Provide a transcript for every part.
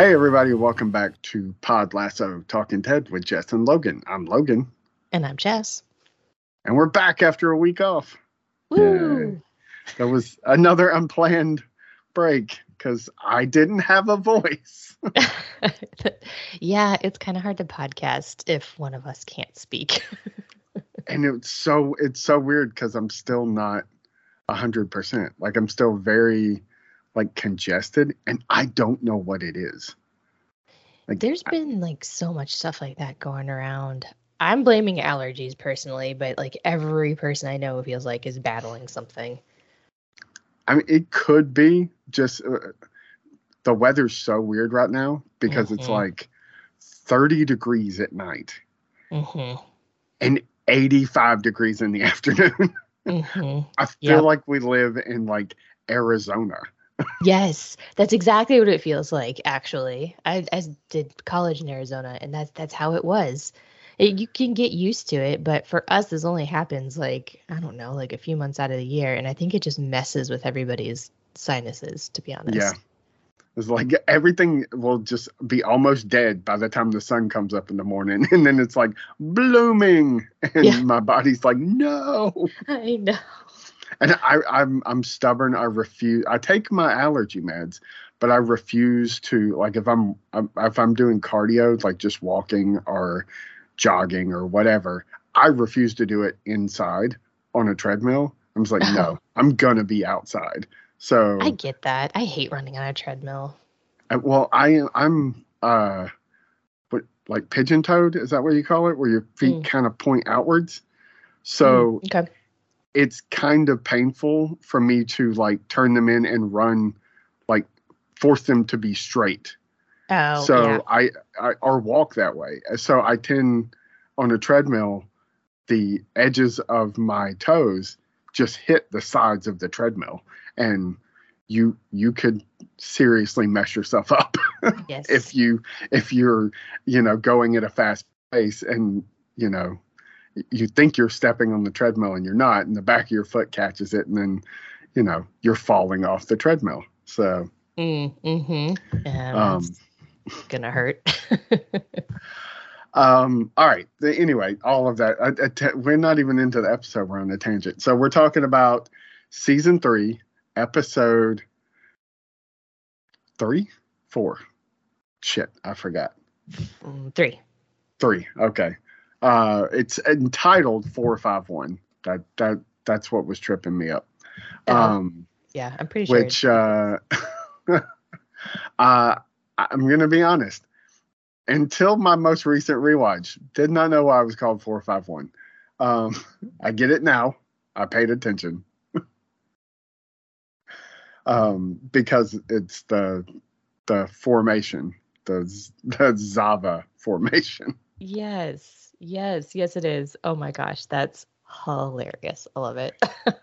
Hey, everybody, welcome back to Pod Lasso Talking Ted with Jess and Logan. I'm Logan, And I'm Jess. and we're back after a week off. Woo! That was another unplanned break because I didn't have a voice. yeah, it's kind of hard to podcast if one of us can't speak. and it's so it's so weird because I'm still not a hundred percent. Like I'm still very like congested and I don't know what it is. Like There's been like so much stuff like that going around. I'm blaming allergies personally, but like every person I know feels like is battling something. I mean, it could be just uh, the weather's so weird right now because it's Mhm. like 30 degrees at night hmm and 85 degrees in the afternoon. hmm I feel Yep. like we live in like Arizona. Yes, that's exactly what it feels like. Actually, I, I did college in Arizona, and that's that's how it was. It, you can get used to it, but for us, this only happens like I don't know, like a few months out of the year, and I think it just messes with everybody's sinuses. To be honest, Yeah. It's like everything will just be almost dead by the time the sun comes up in the morning. And then it's like blooming. And Yeah. my body's like, no. I know. And I, I'm I'm stubborn. I refuse. I take my allergy meds, but I refuse to like if I'm, if I'm doing cardio, like just walking or jogging or whatever. I refuse to do it inside on a treadmill. I'm just like, Oh. no, I'm gonna be outside. So I get that. I hate running on a treadmill. I- well, I I'm uh, what like pigeon toed? Is that what you call it? Where your feet Mm. kind of point outwards. So Mm, okay. It's kind of painful for me to like turn them in and run, like force them to be straight. Oh, so yeah. I, I or walk that way. So I tend on a treadmill, the edges of my toes just hit the sides of the treadmill, and you you could seriously mess yourself up Yes. if you if you're you know going at a fast pace and you know you think you're stepping on the treadmill and you're not and the back of your foot catches it and then you know you're falling off the treadmill so Mm, mm-hmm. Yeah, um gonna hurt. um all right The- anyway all of that I, I we're not even into the episode we're on a tangent so we're talking about season three episode three four shit i forgot Mm, Three. Three. Okay. Uh, it's entitled four five one. That that that's what was tripping me up. Oh, Um, yeah, I'm pretty sure. which uh, uh, I'm gonna be honest. Until my most recent rewatch, did not know why it was called four five one. Um, I get it now. I paid attention. um, because it's the the formation, the the Zava formation. Yes, yes, yes, it is. Oh my gosh, that's hilarious. I love it.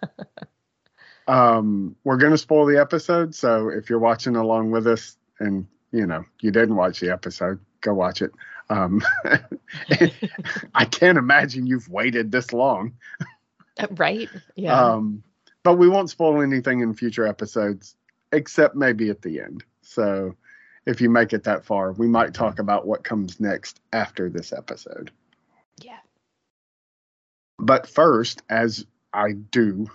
um we're going to spoil the episode so if you're watching along with us and you know you didn't watch the episode go watch it um i can't imagine you've waited this long right? Yeah. um but we won't spoil anything in future episodes except maybe at the end so if you make it that far we might talk about what comes next after this episode. But first as i do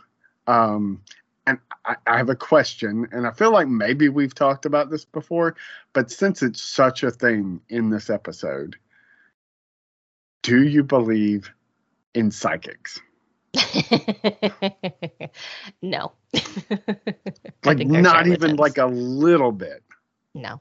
um and I, I have a question and i feel like maybe we've talked about this before but since it's such a thing in this episode do you believe in psychics no. like not even like a little bit no.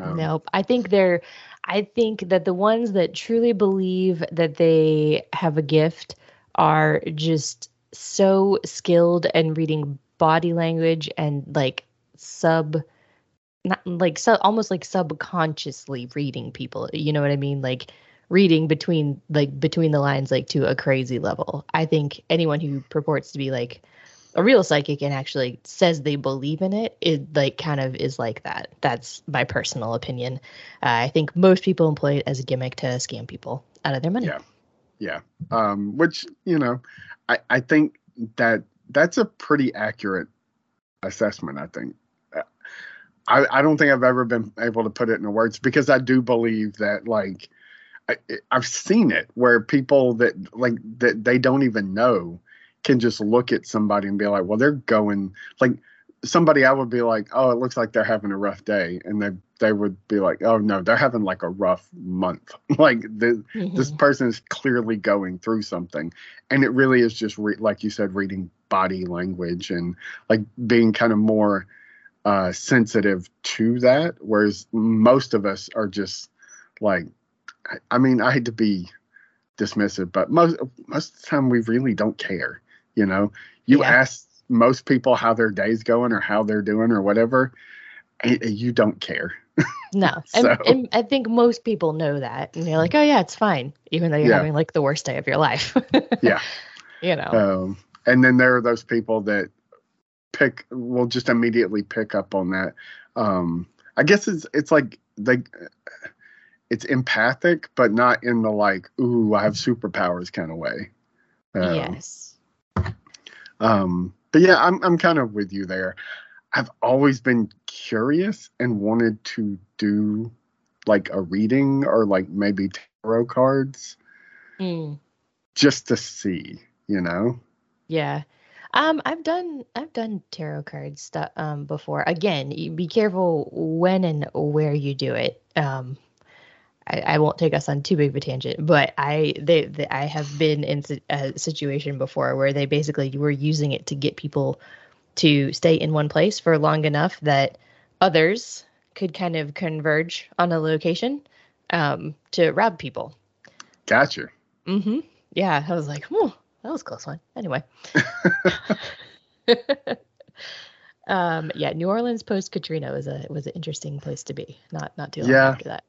Um, Nope. I think they're I think that the ones that truly believe that they have a gift are just so skilled and reading body language and like sub not like so almost like subconsciously reading people. You know what I mean? Like reading between like between the lines like to a crazy level. I think anyone who purports to be like a real psychic and actually says they believe in it, it like kind of is like that. That's my personal opinion. Uh, I think most people employ it as a gimmick to scam people out of their money. Yeah. yeah um which you know i i think that that's a pretty accurate assessment i think I, I don't think I've ever been able to put it into words because I do believe that like I, I've seen it where people that like that they don't even know can just look at somebody and be like, well, they're going like somebody I would be like, oh, it looks like they're having a rough day, and they they would be like, oh no, they're having like a rough month. like the, mm-hmm. this person is clearly going through something, and it really is just re- like you said, reading body language and like being kind of more uh, sensitive to that, whereas most of us are just like, I, I mean, I hate to be dismissive, but most most of the time we really don't care. You know, you yeah. ask most people how their day's going or how they're doing or whatever, and you don't care. No, so, and, and, I think most people know that, and you're like, oh yeah, it's fine, even though you're yeah. having like the worst day of your life. yeah, you know. Um, and then there are those people that pick will just immediately pick up on that. Um, I guess it's it's like they it's empathic, but not in the like, ooh, I have superpowers kind of way. Um, yes. Um, but yeah, I'm I'm kind of with you there. I've always been curious and wanted to do like a reading or like maybe tarot cards mm. just to see, you know? Yeah. Um, I've done I've done tarot cards stuff um before. Again, be careful when and where you do it. Um, I, I won't take us on too big of a tangent, but I they, they I have been in a situation before where they basically were using it to get people to stay in one place for long enough that others could kind of converge on a location um, to rob people. Gotcha. Mm-hmm. Yeah, I was like, oh, that was close one. Anyway. um, yeah, New Orleans post Katrina was a was an interesting place to be. Not not too long yeah. after that.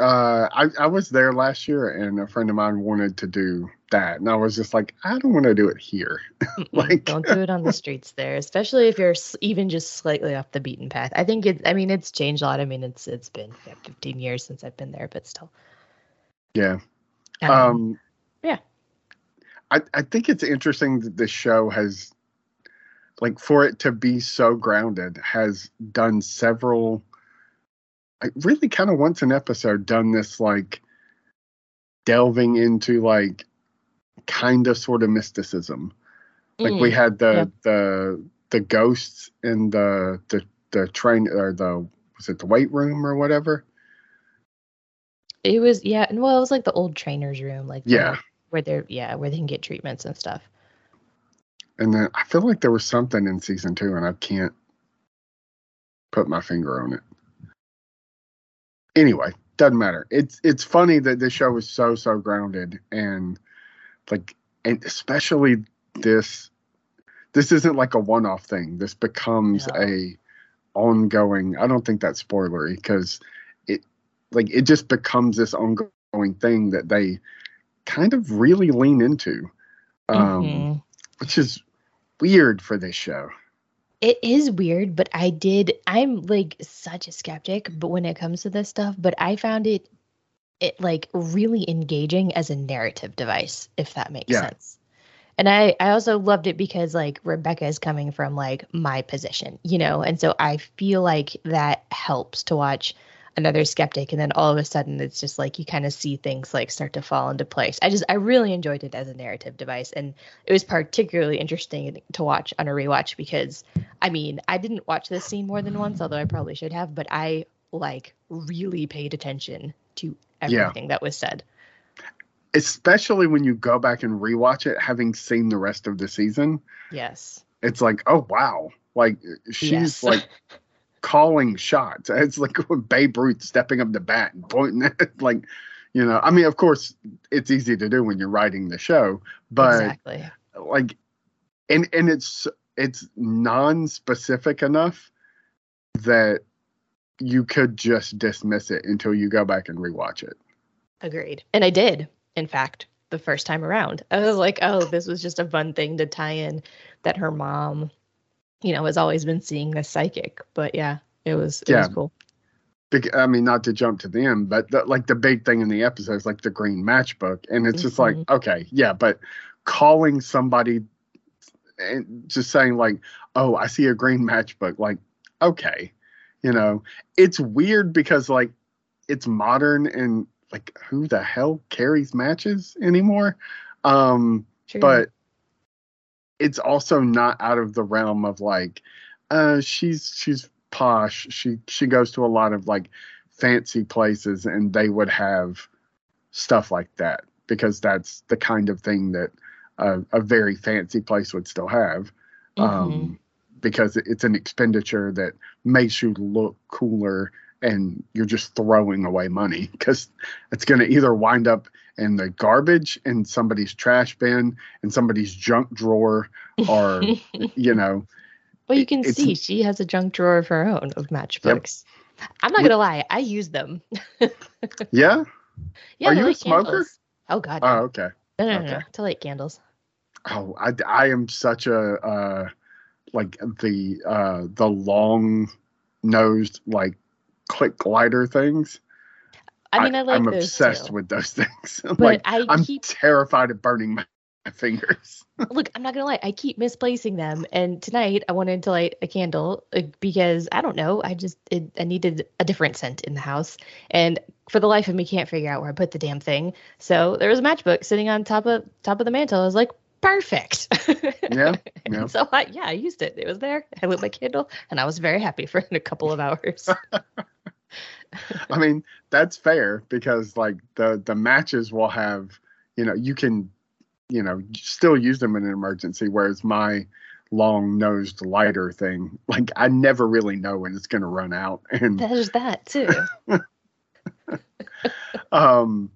Uh, I I was there last year, and a friend of mine wanted to do that, and I was just like, I don't want to do it here. like, don't do it on the streets there, especially if you're even just slightly off the beaten path. I think it. I mean, it's changed a lot. I mean, it's it's been yeah, 15 years since I've been there, but still. Yeah. Um, um yeah. I, I think it's interesting that the show has like for it to be so grounded has done several I really kind of once an episode done this like delving into like kind of sort of mysticism. Like mm, we had the yeah. the the ghosts in the the the train or the was it the weight room or whatever? It was yeah, and well it was like the old trainer's room, like yeah, where they're yeah where they can get treatments and stuff. And then I feel like there was something in season two, and I can't put my finger on it. Anyway, doesn't matter. It's it's funny that this show is so so grounded and like and especially this this isn't like a one off thing. This becomes yeah. a ongoing. I don't think that's spoilery because it like it just becomes this ongoing thing that they kind of really lean into, um, mm-hmm. which is weird for this show. It is weird, but I did. I'm like such a skeptic, but when it comes to this stuff, but I found it, it like really engaging as a narrative device, if that makes yeah. sense. And I, I also loved it because like Rebecca is coming from like my position, you know, and so I feel like that helps to watch another skeptic and then all of a sudden it's just like you kind of see things like start to fall into place i just i really enjoyed it as a narrative device and it was particularly interesting to watch on a rewatch because i mean i didn't watch this scene more than once although i probably should have but i like really paid attention to everything yeah. that was said especially when you go back and rewatch it having seen the rest of the season yes it's like oh wow like she's yes. like calling shots. It's like Babe Ruth stepping up the bat and pointing at like, you know, I mean, of course, it's easy to do when you're writing the show, but exactly. like, and and it's it's non-specific enough that you could just dismiss it until you go back and rewatch it. Agreed. And I did, in fact, the first time around. I was like, oh, this was just a fun thing to tie in that her mom you know, has always been seeing this psychic. But yeah, it was it yeah. was cool. I mean, not to jump to the end, but the, like the big thing in the episode is like the green matchbook, and it's mm-hmm. just like, mm-hmm. okay, yeah, but calling somebody and just saying like, oh, I see a green matchbook, like, okay, You know, it's weird because like it's modern and like who the hell carries matches anymore? Um, True. but it's also not out of the realm of like uh she's she's posh she she goes to a lot of like fancy places and they would have stuff like that because that's the kind of thing that a, a very fancy place would still have um Mhm. because it's an expenditure that makes you look cooler and you're just throwing away money because it's going to either wind up in the garbage in somebody's trash bin in somebody's junk drawer or you know well, you can see she has a junk drawer of her own of matchbooks. I'm not gonna lie, I use them. yeah Yeah, Are you a smoker? candles. Oh God, oh okay no, no, no, okay. no, to light candles. oh i i am such a uh like the uh the long nosed like click glider things I mean, I, like am those obsessed too. with those things But like I i'm keep terrified of burning my, my fingers look. I'm not gonna lie. I keep misplacing them, and tonight I wanted to light a candle uh, because I don't know. I just it, I needed a different scent in the house, and for the life of me, can't figure out where I put the damn thing. So there was a matchbook sitting on top of top of the mantle. I was like, perfect. yeah yeah So I, yeah, I used it. It was there. I lit my candle, and I was very happy for a couple of hours. I mean, that's fair because like the the matches will have, you know, you can, you know, still use them in an emergency. Whereas my long nosed lighter thing, like I never really know when it's gonna run out. And There's that too. um,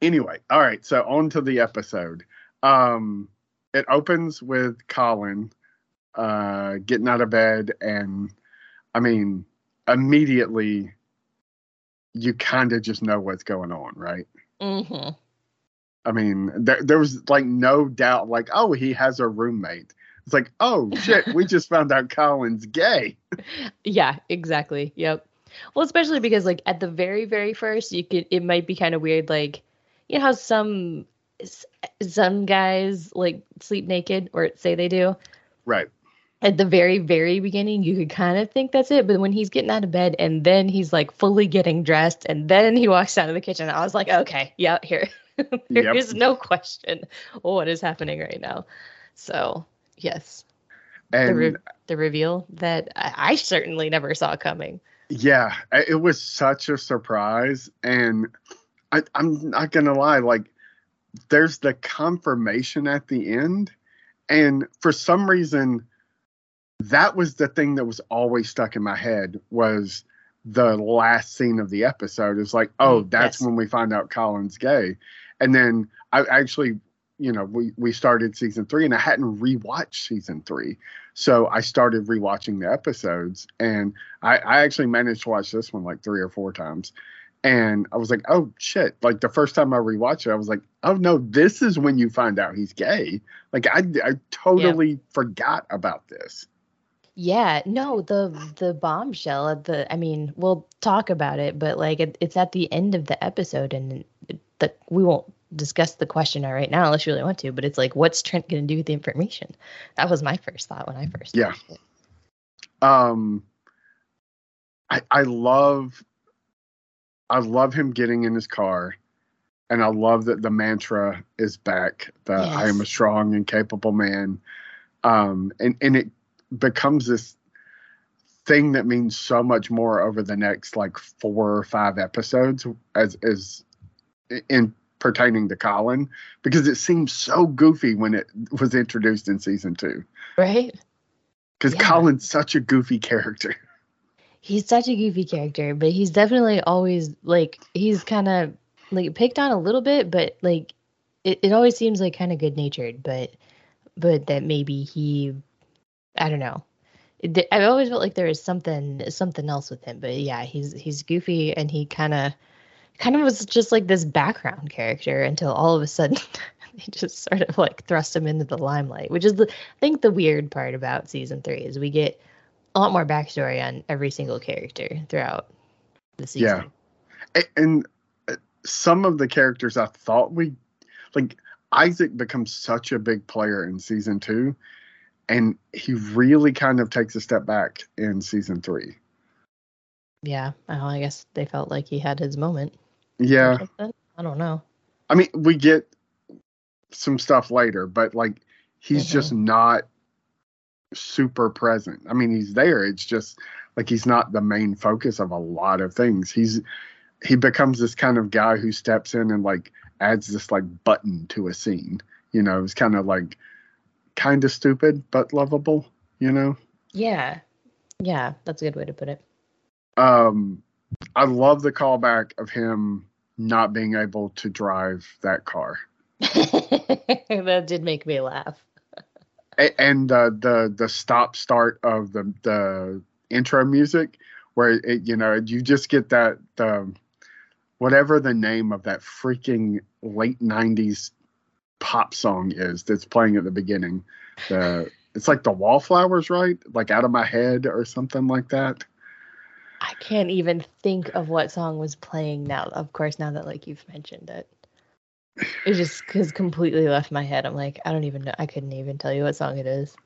anyway, all right. So on to the episode. Um, it opens with Colin uh getting out of bed, and I mean, immediately you kind of just know what's going on, right? hmm I mean, there, there was like no doubt, like, oh, he has a roommate. It's like, oh shit, we just found out Colin's gay. Yeah, exactly. Yep. Well, especially because like at the very, very first, you could it might be kind of weird, like you know how some some guys like sleep naked or say they do. Right. At the very, very beginning, you could kind of think that's it, but when he's getting out of bed and then he's like fully getting dressed and then he walks out of the kitchen, I was like, okay, yeah, here, there is Yep. no question what is happening right now. So yes, the And re- the reveal that I, I certainly never saw coming. yeah, it was such a surprise. And I, I'm not gonna lie, like, there's the confirmation at the end, and for some reason, that was the thing that was always stuck in my head was the last scene of the episode. Is like oh Mm, that's yes. when we find out colin's gay. And then i actually you know we, we started season three and i hadn't rewatched season three. So i started rewatching the episodes and i, I actually managed to watch this one like three or four times and i was like oh shit. Like the first time i rewatched it i was like oh no this is when you find out he's gay. Like i, I totally forgot about this. Yeah, no, the the bombshell at the I mean, we'll talk about it, but like it, it's at the end of the episode and the we won't discuss the questionnaire right now unless you really want to, but it's like what's Trent going to do with the information? That was my first thought when I first Yeah. um I I love I love him getting in his car and I love that the mantra is back the I am a strong and capable man um and and it becomes this thing that means so much more over the next like four or five episodes as as in pertaining to Colin because it seems so goofy when it was introduced in season 2 Right? because Yeah. Colin's such a goofy character He's such a goofy character, but he's definitely always like he's kind of like picked on a little bit, but like it, it always seems like kind of good natured, but but that maybe he I don't know. I've always felt like there is something something else with him, but yeah, he's he's goofy and he kind of kind of was just like this background character until all of a sudden they just sort of like thrust him into the limelight, which is the I think the weird part about season three is we get a lot more backstory on every single character throughout the season. A- and uh, some of the characters I thought we like Isaac becomes such a big player in season two, and he really kind of takes a step back in season three. yeah, well, I guess they felt like he had his moment. Yeah. I don't know. I mean, we get some stuff later, but like he's mm-hmm. just not super present. I mean, he's there. It's just like he's not the main focus of a lot of things. He's he becomes this kind of guy who steps in and like adds this like button to a scene. You know, it's kind of like kind of stupid but lovable, you know? Yeah. Yeah, that's a good way to put it. Um I love the callback of him not being able to drive that car. that did make me laugh. And uh, the the stop start of the the intro music, where it you know you just get that the whatever the name of that freaking late '90s pop song is that's playing at the beginning. The it's like the Wallflowers, right? Like out of my head or something like that. I can't even think of what song was playing now. Of course, now that like you've mentioned it, it just has completely left my head. I'm like, I don't even know. I couldn't even tell you what song it is.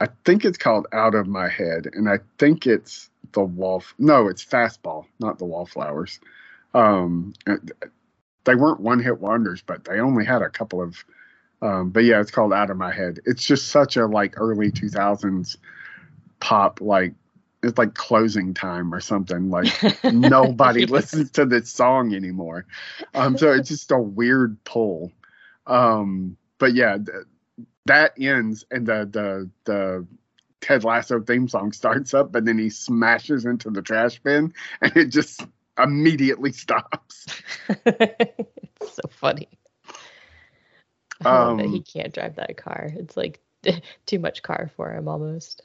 I think it's called Out of My Head, and I think it's the wall. No, it's Fastball, not the Wallflowers. Um, they weren't one hit wonders, but they only had a couple of. Um, but yeah, it's called Out of My Head. It's just such a like early 2000s pop like it's like closing time or something. Like nobody listens to this song anymore. Um, so it's just a weird pull. Um, but yeah, th- that ends and the the the Ted Lasso theme song starts up, but then he smashes into the trash bin and it just immediately stops. it's so funny. Um, he can't drive that car. It's like too much car for him almost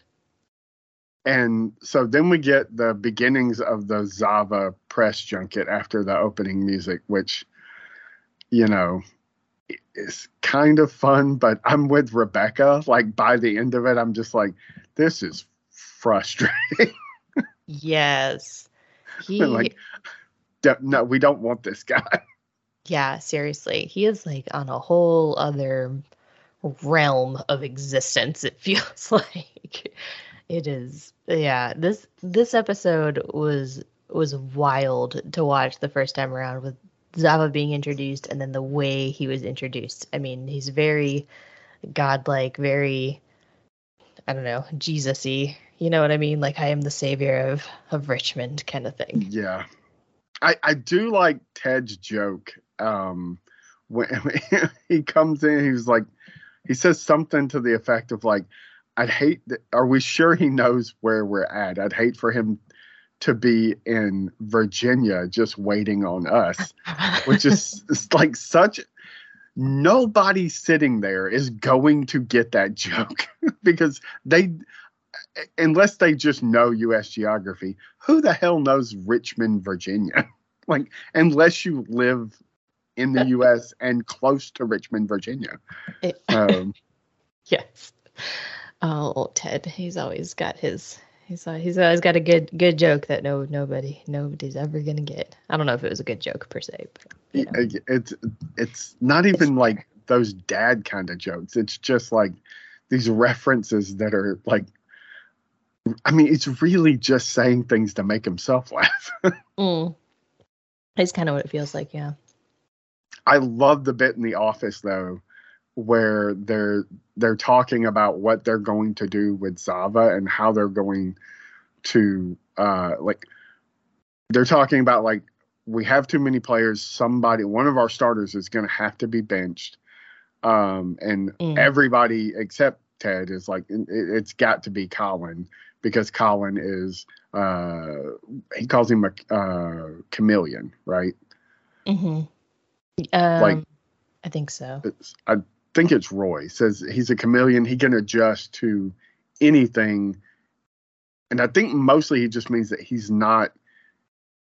and so then we get the beginnings of the Zava press junket after the opening music, which, you know, is kind of fun, but I'm with Rebecca. Like by the end of it, I'm just like, this is frustrating. yes. He like no, we don't want this guy. Yeah, seriously. He is like on a whole other realm of existence, it feels like. It is. Yeah. This this episode was was wild to watch the first time around with Zava being introduced and then the way he was introduced. I mean, he's very godlike, very I don't know, Jesus-y. You know what I mean? Like I am the savior of of Richmond kind of thing. Yeah. I I do like Ted's joke. Um when he comes in, he's like he says something to the effect of like I'd hate. That, are we sure he knows where we're at? I'd hate for him to be in Virginia just waiting on us, which is like such. Nobody sitting there is going to get that joke because they, unless they just know U.S. geography, who the hell knows Richmond, Virginia? like, unless you live in the U.S. and close to Richmond, Virginia. Um, yes. Oh, Ted, he's always got his. He's he's always got a good good joke that no nobody nobody's ever gonna get. I don't know if it was a good joke per se. But, you know. It's it's not even like those dad kind of jokes. It's just like these references that are like. I mean, it's really just saying things to make himself laugh. mm. It's kind of what it feels like, yeah. I love the bit in the office though where they're they're talking about what they're going to do with Zava and how they're going to uh like they're talking about like we have too many players somebody one of our starters is going to have to be benched um and mm. everybody except Ted is like it, it's got to be Colin because Colin is uh he calls him a uh, chameleon right mhm um, like I think so. I think it's Roy says he's a chameleon. He can adjust to anything, and I think mostly he just means that he's not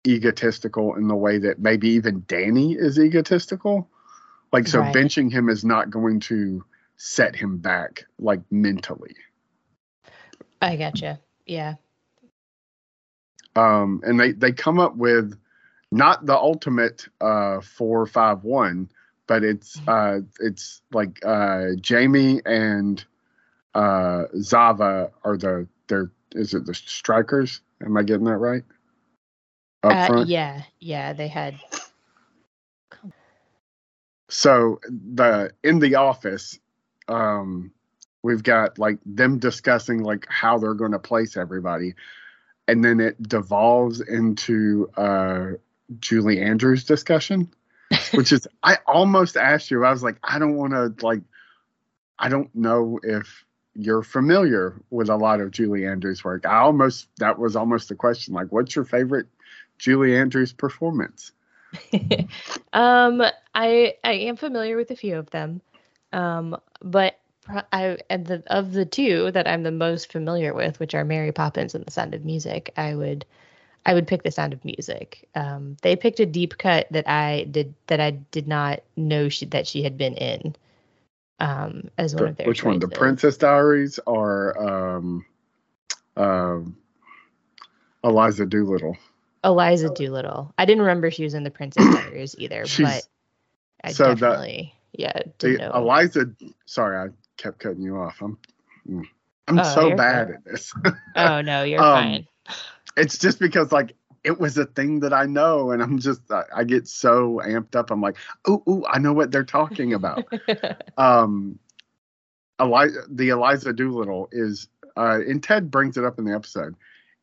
egotistical in the way that maybe even Danny is egotistical. Like so, right. benching him is not going to set him back like mentally. I gotcha. Yeah. Um, and they they come up with not the ultimate uh four five one but it's uh, it's like uh, Jamie and uh, Zava are the they're is it the strikers? Am I getting that right? up Uh, front. yeah, yeah, they had. So the in the office, um, we've got like them discussing like how they're going to place everybody, and then it devolves into uh, Julie Andrews discussion, which is I almost asked you. I was like, I don't want to like, I don't know if you're familiar with a lot of Julie Andrews work. I almost that was almost the question. Like, what's your favorite Julie Andrews performance? um, I I am familiar with a few of them, um, but I and the of the two that I'm the most familiar with, which are Mary Poppins and The Sound of Music, I would I would pick The Sound of Music. Um, they picked a deep cut that I did that I did not know she, that she had been in. Um, as one The- of their which one? The. Princess Diaries or um, um, Eliza Doolittle? Eliza Doolittle. I didn't remember she was in the Princess Diaries either, She's- but I so the- definitely yeah The didn't know. Eliza. Sorry, I kept cutting you off. I'm mm, I'm Oh, so bad fine. at this. oh no, you're Um, fine. It's just because like it was a thing that I know, and I'm just I, I get so amped up. I'm like, oh, ooh, I know what they're talking about. um, Eli- the Eliza Doolittle is, uh, and Ted brings it up in the episode.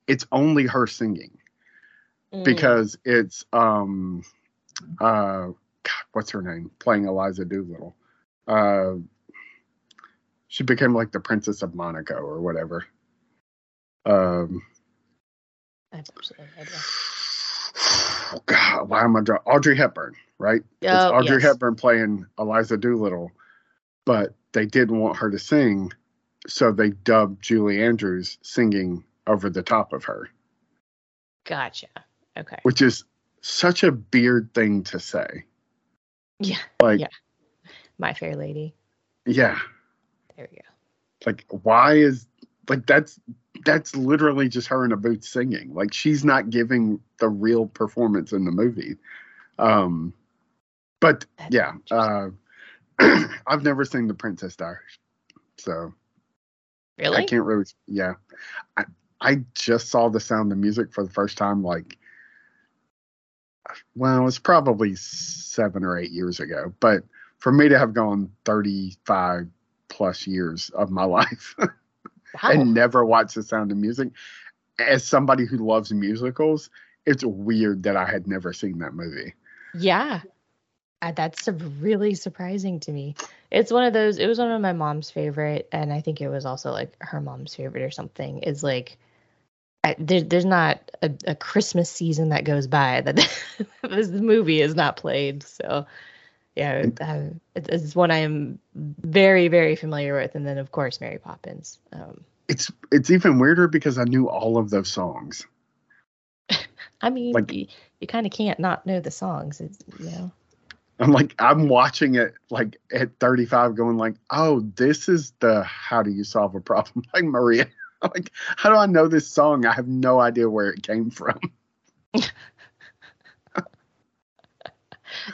It's only her singing. Mm. because it's um uh God, what's her name playing Eliza Doolittle. Uh she became like the Princess of Monaco or whatever. Um I absolutely oh God, why am I drawing Audrey Hepburn, right? it's Oh, Audrey yes. Hepburn playing Eliza Doolittle, but they didn't want her to sing, so they dubbed Julie Andrews singing over the top of her. Gotcha. Okay. which is such a beard thing to say. Yeah. Like, Yeah. My Fair Lady. yeah, There we go. like why is like that's that's literally just her in a booth singing. Like she's not giving the real performance in the movie. Um, but yeah, uh, I've never seen The Princess Diaries, so really, I can't really. Yeah, I I just saw The Sound of Music for the first time like. Well, it's probably seven or eight years ago, but for me to have gone 35 plus years of my life Wow. and never watched The Sound of Music, as somebody who loves musicals, it's weird that I had never seen that movie. Yeah. Uh, that's really surprising to me. It's one of those, it was one of my mom's favorite, and I think it was also like her mom's favorite or something. Is like, I, there, there's not a, a Christmas season that goes by that this movie is not played. So, yeah, uh, it, it's one I am very, very familiar with. And then, of course, Mary Poppins. Um, It's it's even weirder because I knew all of those songs. I mean, Like- you, you kind of can't not know the songs. It's, you know, I'm like I'm watching it like at 35 going like, "Oh, this is the how do you solve a problem?" Like Maria. I'm like, how do I know this song? I have no idea where it came from.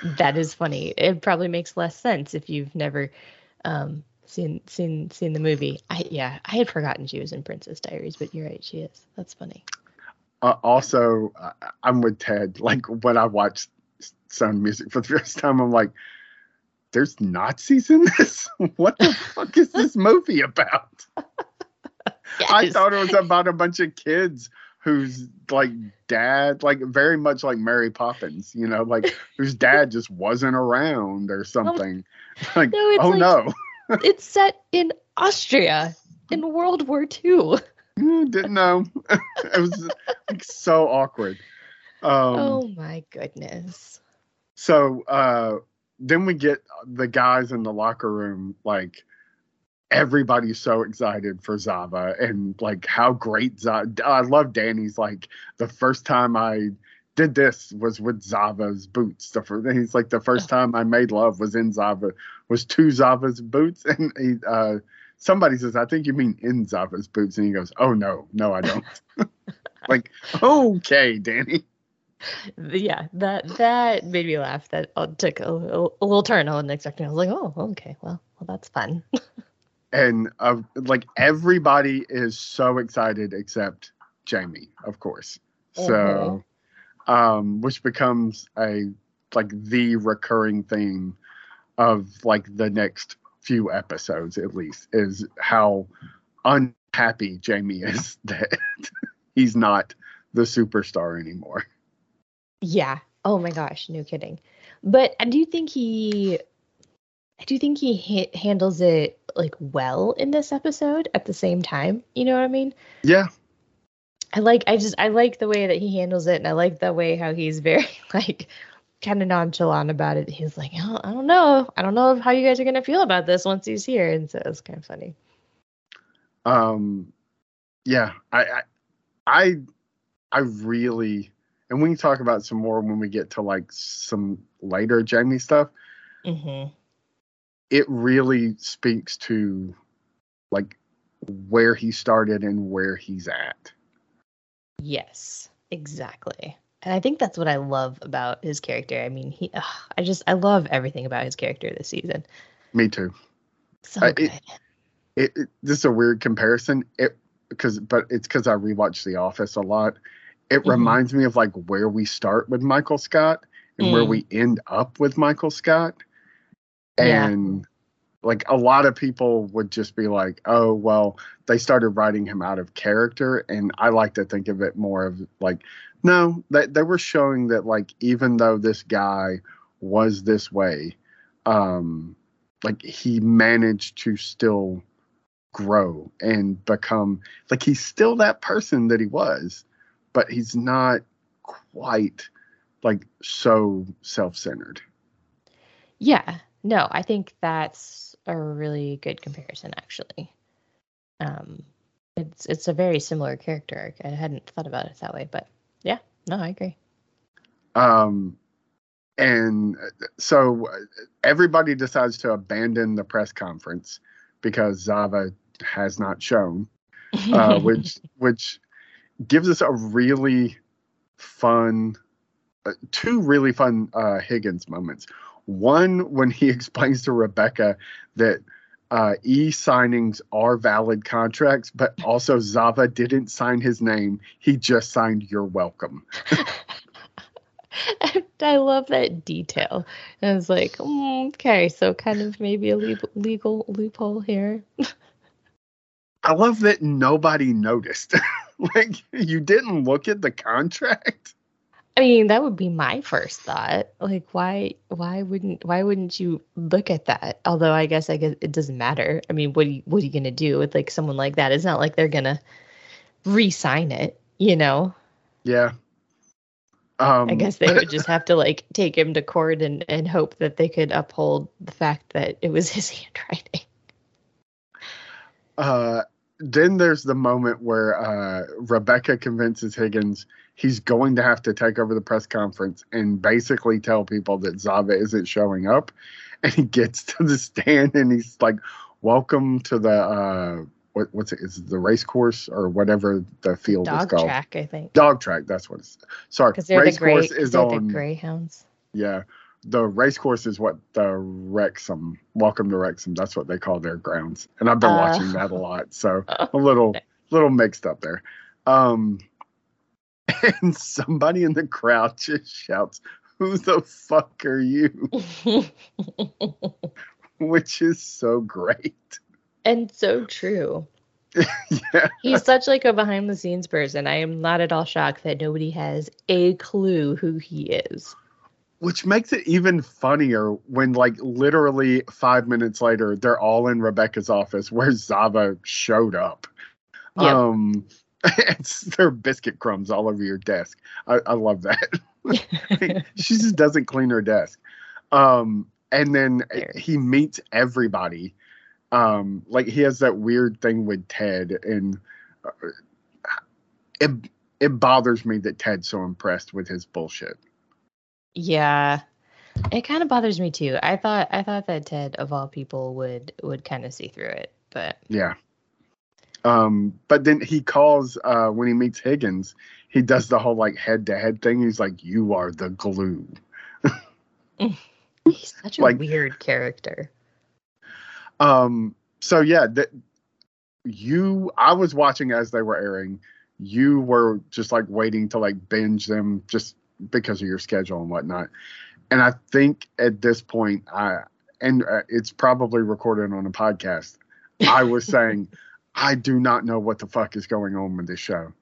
That is funny. It probably makes less sense if you've never um, seen seen seen the movie. I yeah, I had forgotten she was in Princess Diaries, but you're right, she is. That's funny. Uh, also, uh, I'm with Ted. Like when I watched Sound Music for the first time, I'm like, "There's Nazis in this. what the fuck is this movie about?" I thought it was about a bunch of kids whose like dad, like very much like Mary Poppins, you know, like whose dad just wasn't around or something. Like, No, oh like- no, it's set in Austria in World War II. Didn't know. it was like so awkward. Um, oh my goodness. So uh, then we get the guys in the locker room, like everybody's so excited for Zava and like how great Zava. I love Danny's like the first time I did this was with Zava's boots. The first, he's like the first time I made love was in Zava was to Zava's boots and he, uh, somebody says I think you mean in Zava's boots and he goes oh no no I don't like okay Danny Yeah, that that made me laugh. That uh, took a, a, a little turn I wasn't expecting. I was like, oh, okay, well, well, that's fun. and uh, like everybody is so excited except Jamie, of course. So, um, which becomes a like the recurring theme of like the next few episodes at least is how unhappy Jamie is that he's not the superstar anymore. Yeah. Oh my gosh, no kidding. But I do think he I do think he ha- handles it like well in this episode at the same time. You know what I mean? Yeah. I like I just I like the way that he handles it and I like the way how he's very like kind of nonchalant about it. He's like, oh, I don't know. I don't know how you guys are gonna feel about this once he's here. And so it's kind of funny. Um yeah, I I I, I really and we can talk about some more when we get to like some later Jamie stuff. Mm-hmm. It really speaks to like where he started and where he's at. Yes, exactly. And I think that's what I love about his character. I mean, he, ugh, I just, I love everything about his character this season. Me too. So I- good. it- It, this is a weird comparison. It because but it's because I rewatch The Office a lot. It Mhm. reminds me of like where we start with Michael Scott and where Mm. we end up with Michael Scott. Yeah. And like a lot of people would just be like, oh, well, they started writing him out of character. And I like to think of it more of like, no, they, they were showing that like even though this guy was this way, um, like he managed to still grow and become like he's still that person that he was, but he's not quite like so self-centered. yeah, no, I think that's a really good comparison, actually. Um, it's it's a very similar character arc. I hadn't thought about it that way, but yeah, no, I agree. Um, and uh, so uh, everybody decides to abandon the press conference because Zava has not shown, uh, which which gives us a really fun, uh, two really fun uh, Higgins moments. One when he explains to Rebecca that uh, e signings are valid contracts, but also Zava didn't sign his name; he just signed "You're welcome." I love that detail. I was like, mm, okay, so kind of maybe a legal, legal loophole here. I love that nobody noticed. like you didn't look at the contract. I mean, that would be my first thought. Like, why, why wouldn't, why wouldn't you look at that? Although I guess, I guess it doesn't matter. I mean, what, are you, what are you gonna do with like someone like that? It's not like they're gonna re-sign it, you know. Yeah. Um, I guess they would just have to like take him to court and and hope that they could uphold the fact that it was his handwriting. uh, then there's the moment where uh, Rebecca convinces Higgins he's going to have to take over the press conference and basically tell people that Zava isn't showing up. And he gets to the stand and he's like, "Welcome to the uh, what, what's it? Is it the race course or whatever the field is called? Dog track, I think, Dog track. That's what it's. Sorry, because they're the race gray, course is they're on. the greyhounds. Yeah. The race course is what the Wrexham, welcome to Wrexham. That's what they call their grounds. And I've been Uh. watching that a lot. So a little, little mixed up there. Um, and somebody in the crowd just shouts, Who the fuck are you? Which is so great. and so true. yeah. He's such like a behind the scenes person. I am not at all shocked that nobody has a clue who he is. Which makes it even funnier when, like, literally five minutes later, they're all in Rebecca's office where Zava showed up. Yep. Um, it's there are biscuit crumbs all over your desk. I, I love that. she just doesn't clean her desk. Um, and then he meets everybody. Um, like he has that weird thing with Ted, and uh, it it bothers me that Ted's so impressed with his bullshit. yeah. It kind of bothers me too. I thought I thought that Ted of all people would would kind of see through it, but Yeah. Um, but then he calls uh when he meets Higgins, he does the whole like head to head thing. He's like, You are the glue. he's such a Like- weird character. Um, so yeah, that you I was watching as they were airing. You were just like waiting to like binge them just because of your schedule and whatnot. And I think at this point, I and uh, it's probably recorded on a podcast. I was saying, I do not know what the fuck is going on with this show.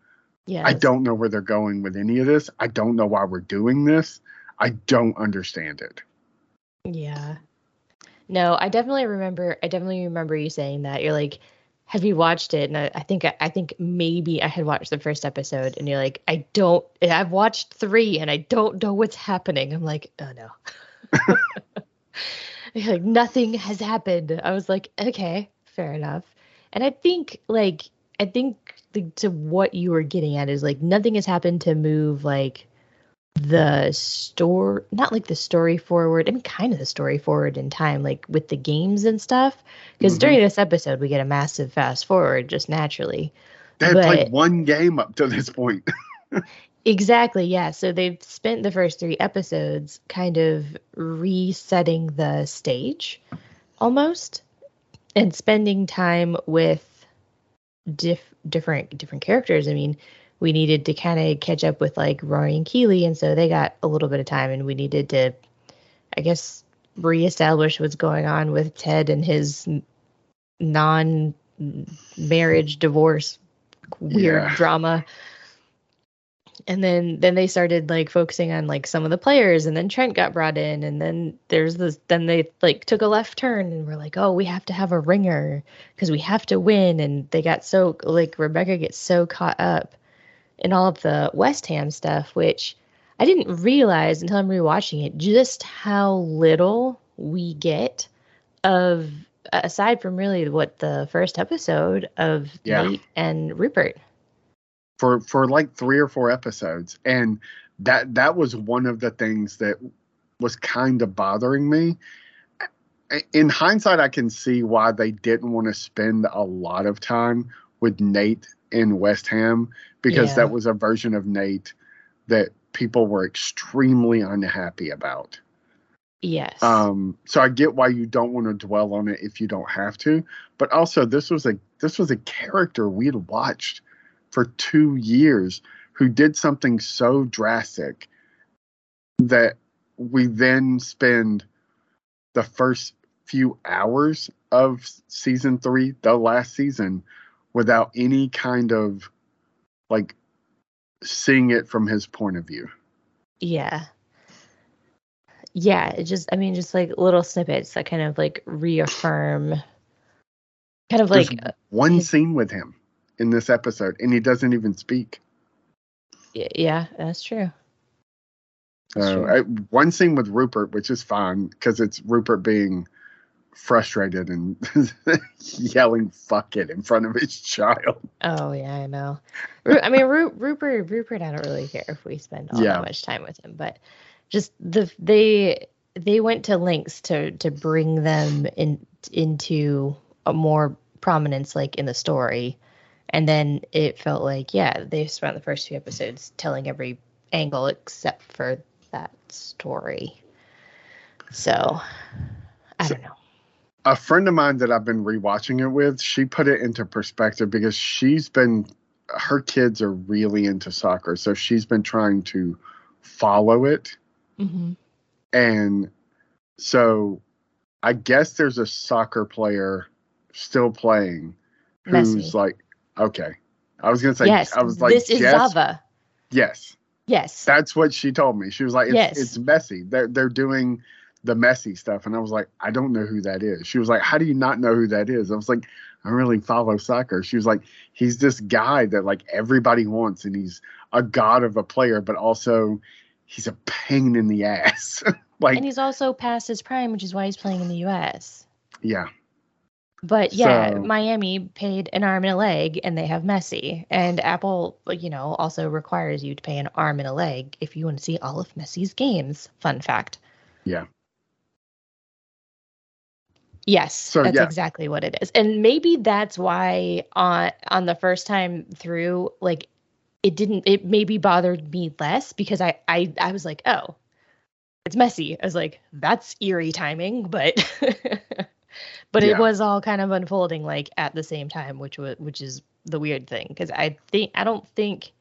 Yeah. I don't know where they're going with any of this. I don't know why we're doing this. I don't understand it. Yeah. No, I definitely remember. I definitely remember you saying that. You're like, "Have you watched it?" And I, I think I think maybe I had watched the first episode, and you're like, "I don't. I've watched three, and I don't know what's happening." I'm like, "Oh no." like nothing has happened. I was like, "Okay, fair enough." And I think like I think the, to what you were getting at is like nothing has happened to move like the store not like the story forward i mean kind of the story forward in time like with the games and stuff because Mhm. during this episode we get a massive fast forward just naturally They had But- played one game up to this point. exactly yeah so they've spent the first three episodes kind of resetting the stage almost and spending time with diff- different different characters i mean we needed to kind of catch up with like Rory and Keeley, and so they got a little bit of time, and we needed to, I guess, reestablish what's going on with Ted and his non-marriage divorce weird Yeah. drama. And then then they started like focusing on like some of the players, and then Trent got brought in, and then there's this. Then they like took a left turn, and we're like, oh, we have to have a ringer because we have to win. And they got so like Rebecca gets so caught up in all of the West Ham stuff, which I didn't realize until I'm rewatching it just how little we get of aside from really what the first episode of Yeah. Nate and Rupert. For for like three or four episodes and that that was one of the things that was kind of bothering me in hindsight i can see why they didn't want to spend a lot of time with nate in west ham because Yeah. that was a version of nate that people were extremely unhappy about Yes. um so i get why you don't want to dwell on it if you don't have to but also this was a this was a character we'd watched for two years who did something so drastic that we then spend the first few hours of season three the last season without any kind of like seeing it from his point of view yeah. Yeah, it just I mean just like little snippets that kind of like reaffirm kind of like uh, one scene with him in this episode and he doesn't even speak yeah, that's true. That's So true. I, one scene with Rupert, which is fine because it's Rupert being frustrated and yelling "fuck it" in front of his child. Oh yeah, I know. I mean, Ru- Rupert, Rupert, I don't really care if we spend all Yeah. that much time with him, but just the they they went to lengths to to bring them in into a more prominence, like in the story, and then it felt like yeah, they spent the first few episodes telling every angle except for that story. So I So- don't know. A friend of mine that I've been rewatching it with, she put it into perspective because she's been her kids are really into soccer, so she's been trying to follow it hmm and so I guess there's a soccer player still playing who's Messi. like okay. I was gonna say yes, I was like this is Jess- Zava. Yes. Yes. That's what she told me. She was like, it's, Yes. it's Messi. They're they're doing the Messi stuff, and I was like, I don't know who that is. She was like, How do you not know who that is? I was like, I really follow soccer. She was like, He's this guy that like everybody wants, and he's a god of a player, but also he's a pain in the ass. like, and he's also past his prime, which is why he's playing in the U.S. yeah, But yeah, So- Miami paid an arm and a leg, and they have Messi. And Apple, you know, also requires you to pay an arm and a leg if you want to see all of Messi's games. Fun fact. Yeah. Yes, So, that's yeah. exactly what it is. And maybe that's why on on the first time through, like it didn't it maybe bothered me less because I I I was like, oh, it's Messi. I was like, that's eerie timing, but but Yeah. it was all kind of unfolding like at the same time, which was which is the weird thing because I think I don't think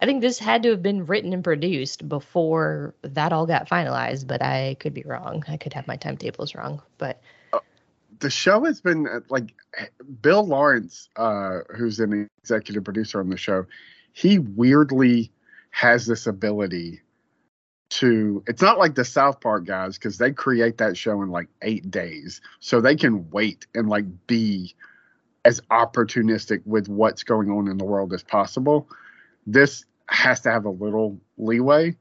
I think this had to have been written and produced before that all got finalized, but I could be wrong. I could have my timetables wrong, but the show has been uh, like Bill Lawrence, uh, who's an executive producer on the show. He weirdly has this ability to. It's not like the South Park guys because they create that show in like eight days, so they can wait and like be as opportunistic with what's going on in the world as possible. This has to have a little leeway.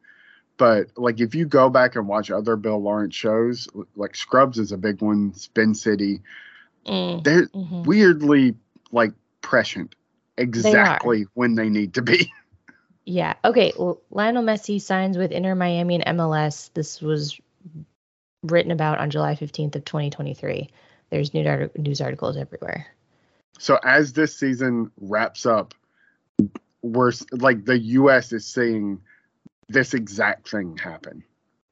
But like if you go back and watch other Bill Lawrence shows, like Scrubs is a big one, Spin City, mm, they're mm-hmm. weirdly like prescient exactly they when they need to be. Yeah. Okay. Well, Lionel Messi signs with Inter Miami and MLS. This was written about on July 15th of 2023. There's news articles everywhere. So as this season wraps up, we're like the U.S. is seeing this exact thing happen.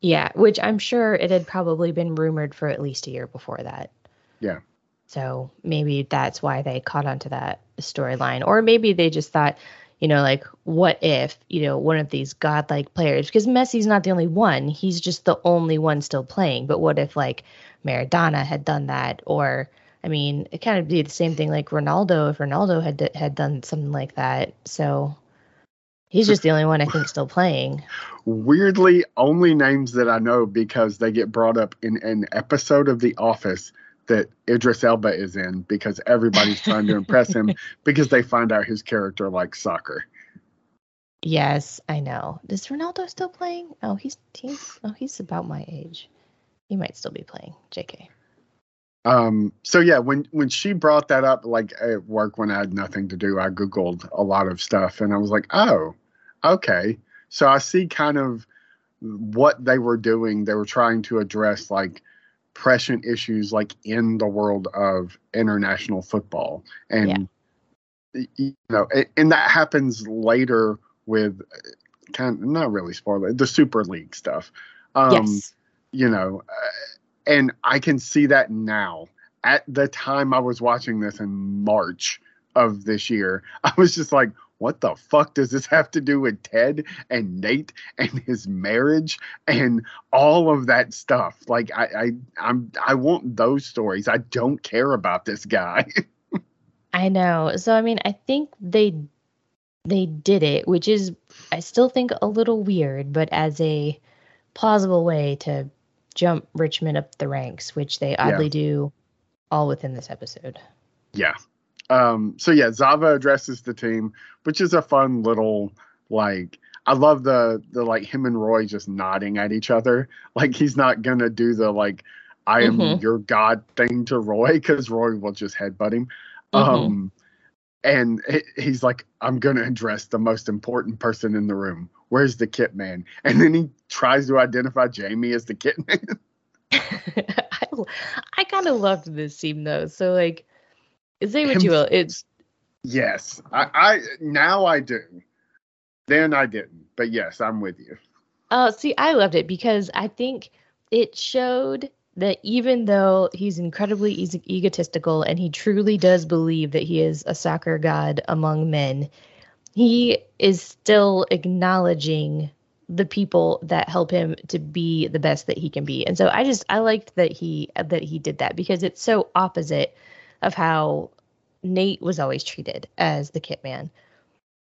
Yeah, which I'm sure it had probably been rumored for at least a year before that. Yeah. So maybe that's why they caught onto that storyline. Or maybe they just thought, you know, like, what if, you know, one of these godlike players, because Messi's not the only one, he's just the only one still playing. But what if, like, Maradona had done that? Or, I mean, it kind of be the same thing like Ronaldo if Ronaldo had had done something like that. So He's just the only one I think still playing. Weirdly, only names that I know because they get brought up in an episode of The Office that Idris Elba is in because everybody's trying to impress him because they find out his character likes soccer. Yes, I know. Is Ronaldo still playing? Oh, he's he's oh he's about my age. He might still be playing. JK. Um, so yeah, when when she brought that up, like at work when I had nothing to do, I googled a lot of stuff, and I was like, oh, okay. So I see kind of what they were doing. They were trying to address like prescient issues, like in the world of international football, and yeah. you know, and that happens later with kind of not really spoiler the Super League stuff. Um, yes. You know. Uh, and I can see that now. At the time I was watching this in March of this year, I was just like, what the fuck does this have to do with Ted and Nate and his marriage and all of that stuff? Like I, I I'm I want those stories. I don't care about this guy. I know. So I mean, I think they they did it, which is I still think a little weird, but as a plausible way to jump Richmond up the ranks, which they oddly yeah. do all within this episode. Yeah. Um, so yeah, Zava addresses the team, which is a fun little like I love the the like him and Roy just nodding at each other. Like he's not gonna do the like I am mm-hmm. your god thing to Roy because Roy will just headbutt him. Mm-hmm. Um and he's like, I'm gonna address the most important person in the room, where's the kit man? And then he tries to identify Jamie as the kit man. I, I kind of loved this scene though. So like, say what you will, it's yes. I, I now I do. Then I didn't, but yes, I'm with you. Oh, uh, see, I loved it because I think it showed that even though he's incredibly e- egotistical and he truly does believe that he is a soccer god among men, he is still acknowledging the people that help him to be the best that he can be. And so I just I liked that he that he did that because it's so opposite of how Nate was always treated as the kit man.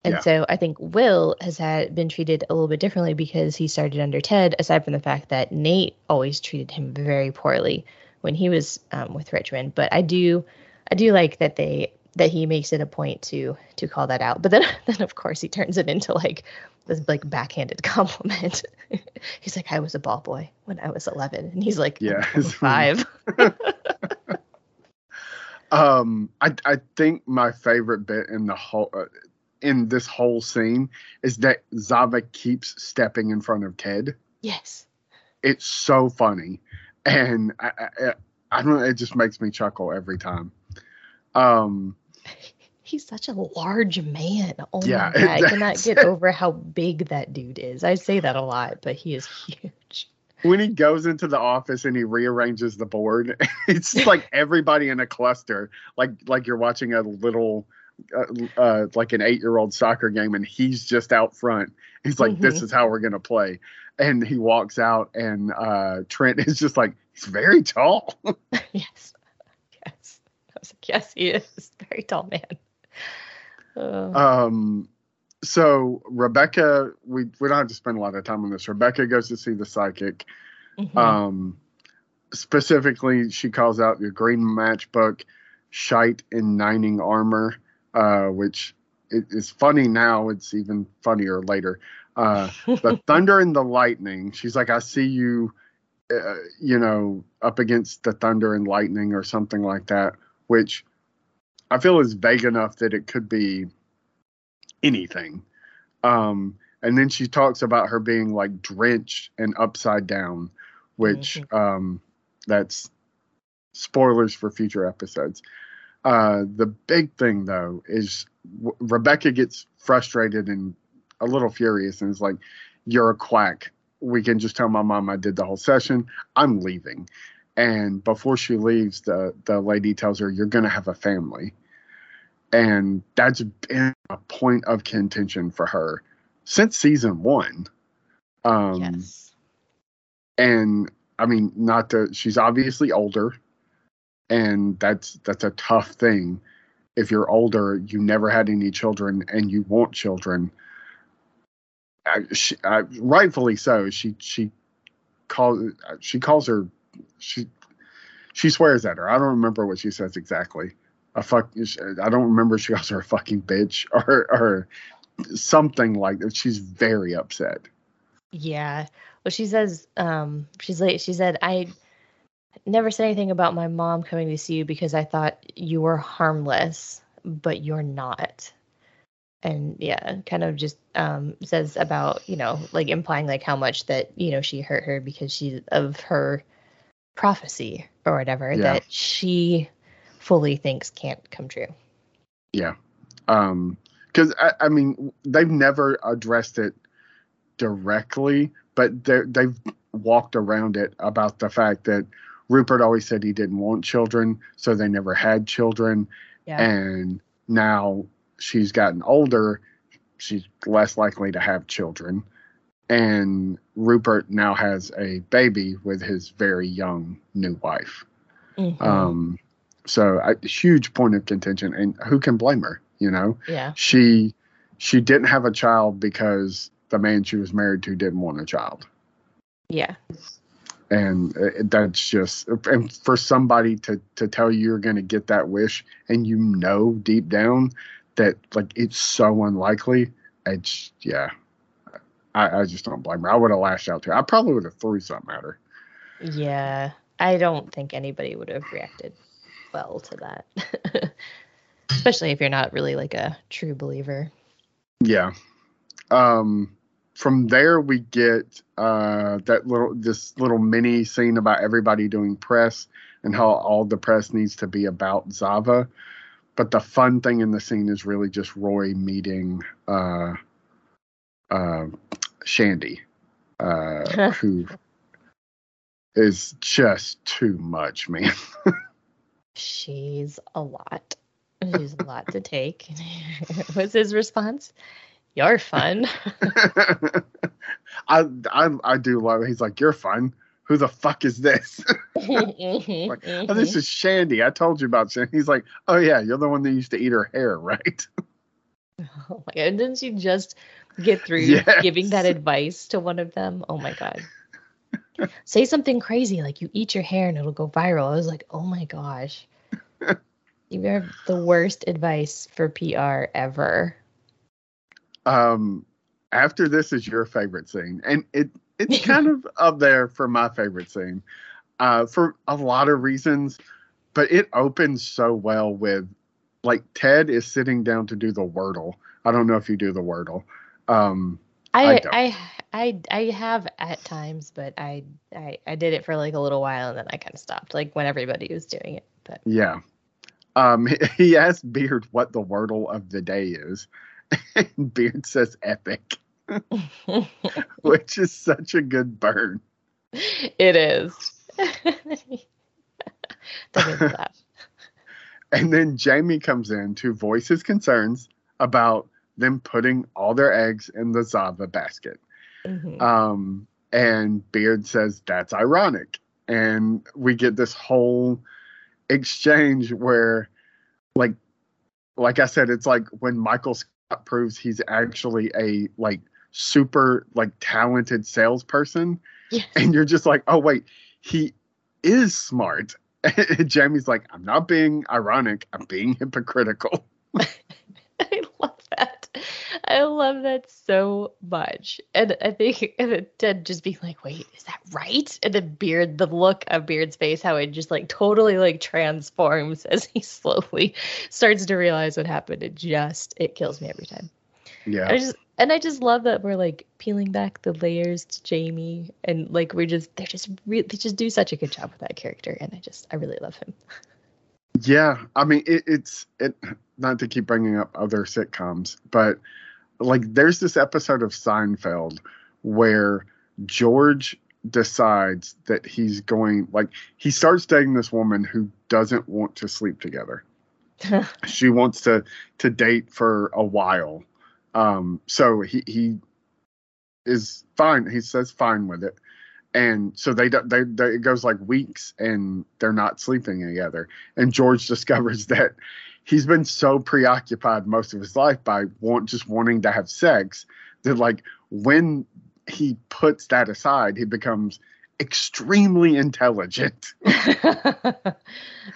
And yeah. so I think Will has had been treated a little bit differently because he started under Ted, aside from the fact that Nate always treated him very poorly when he was um, with Richmond. But I do I do like that they that he makes it a point to to call that out. But then then of course he turns it into like this like backhanded compliment. he's like, I was a ball boy when I was eleven, and he's like, yeah, five. um, I I think my favorite bit in the whole. Uh, in this whole scene is that Zava keeps stepping in front of Ted. Yes. It's so funny. And I, I, I don't it just makes me chuckle every time. Um, he's such a large man. Oh yeah, my god, I cannot get over how big that dude is. I say that a lot, but he is huge. When he goes into the office and he rearranges the board, it's like everybody in a cluster, like like you're watching a little uh, uh, like an eight year old soccer game, and he's just out front. He's like, "This Mhm. is how we're gonna play," and he walks out, and uh, Trent is just like, "He's very tall." yes. Yes. I was like, yes, he is. Very tall man. Um, so Rebecca, we we don't have to spend a lot of time on this. Rebecca goes to see the psychic. mhm. Um, specifically, she calls out the green matchbook, shite in nining armor, uh, which it is funny now. It's even funnier later. Uh, the thunder and the lightning. She's like, I see you, uh, you know, up against the thunder and lightning or something like that, which I feel is vague enough that it could be anything. Um, and then she talks about her being like drenched and upside down, which um, that's spoilers for future episodes. Uh, the big thing though is w- Rebecca gets frustrated and a little furious and is like, "You're a quack. We can just tell my mom I did the whole session. I'm leaving." And before she leaves, the the lady tells her, "You're gonna have a family," and that's been a point of contention for her since season one. Um, yes. and I mean, not to. She's obviously older, and that's that's a tough thing. If you're older, you never had any children, and you want children. I, she, I, rightfully so. She she calls she calls her she she swears at her. I don't remember what she says exactly. A fuck. I don't remember if she calls her a fucking bitch or or something like that. She's very upset. Yeah. Well, she says, um, she's like, she said, I never said anything about my mom coming to see you because I thought you were harmless, but you're not. And yeah, kind of just um, says about, you know, like implying like how much that, you know, she hurt her because she, of her prophecy or whatever Yeah. that she fully thinks can't come true. Yeah. Um, because I, I mean, they've never addressed it directly, but they've walked around it about the fact that Rupert always said he didn't want children, so they never had children. Yeah. And now she's gotten older, she's less likely to have children. And Rupert now has a baby with his very young new wife. Mhm. Um, so a huge point of contention, and who can blame her? You know, yeah. she she didn't have a child because the man she was married to didn't want a child, Yeah. and uh, that's just and for somebody to to tell you you're going to get that wish, and you know deep down that like it's so unlikely. It's yeah. I, I just don't blame her. I would have lashed out to her. I probably would have threw something at her. Yeah, I don't think anybody would have reacted well to that. Especially if you're not really like a true believer. Yeah. Um from there we get uh that little this little mini scene about everybody doing press and how all the press needs to be about Zava. But the fun thing in the scene is really just Roy meeting uh uh Shandy. Uh who is just too much, man. She's a lot. She's a lot to take. was his response? You're fun. I I I do love it. He's like, You're fun. Who the fuck is this? Mhm, Like, mhm. Oh, this is Shandy. I told you about Shandy. He's like, oh yeah, you're the one that used to eat her hair, right? Oh my god! Didn't you just get through Yes. giving that advice to one of them? Oh my god! Say something crazy like you eat your hair and it'll go viral. I was like, oh my gosh, you have the worst advice for PR ever. Um, after this is your favorite scene, and it it's kind of up there for my favorite scene, uh, for a lot of reasons, but it opens so well with like Ted is sitting down to do the Wordle. I don't know if you do the Wordle. Um, I I. I I have at times, but I I I did it for like a little while and then I kind of stopped. Like when everybody was doing it, but Yeah. Um, he, asked Beard what the wordle of the day is. And Beard says epic, which is such a good burn. it is. that made me laugh. And then Jamie comes in to voice his concerns about them putting all their eggs in the Zava basket. Mm-hmm. Um, and Beard says that's ironic. And we get this whole exchange where, like, like I said, it's like when Michael Scott proves he's actually a like super like talented salesperson, yes. and you're just like, oh wait, he is smart. Jamie's like, I'm not being ironic, I'm being hypocritical. That. I love that so much. And I think and Ted just being like, wait, is that right? And the Beard, the look of Beard's face, how it just like totally like transforms as he slowly starts to realize what happened. It just it kills me every time. Yeah. I just and I just love that we're like peeling back the layers to Jamie and like we're just they're just re- they just do such a good job with that character and I just I really love him. Yeah, I mean it, it's it not to keep bringing up other sitcoms, but like there's this episode of Seinfeld where George decides that he's going like he starts dating this woman who doesn't want to sleep together. she wants to to date for a while um, so he he is fine. He says fine with it, and so they they, they it goes like weeks, and they're not sleeping together. And George discovers that he's been so preoccupied most of his life by want just wanting to have sex that like when he puts that aside, he becomes extremely intelligent.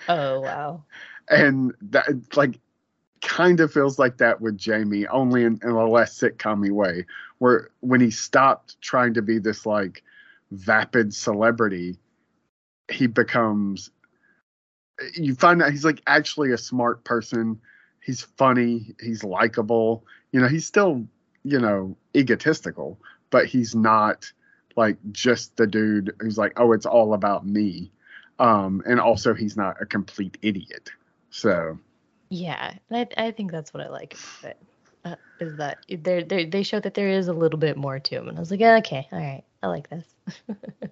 oh wow. And that like kind of feels like that with Jamie, only in, in a less sitcom way, where when he stopped trying to be this like vapid celebrity, he becomes. You find out he's like actually a smart person. He's funny. He's likable. You know, he's still you know egotistical, but he's not like just the dude who's like, oh, it's all about me. Um, and also he's not a complete idiot. So yeah, I I think that's what I like about it. Uh, is that they they they show that there is a little bit more to him, and I was like, yeah, okay, all right, I like this. this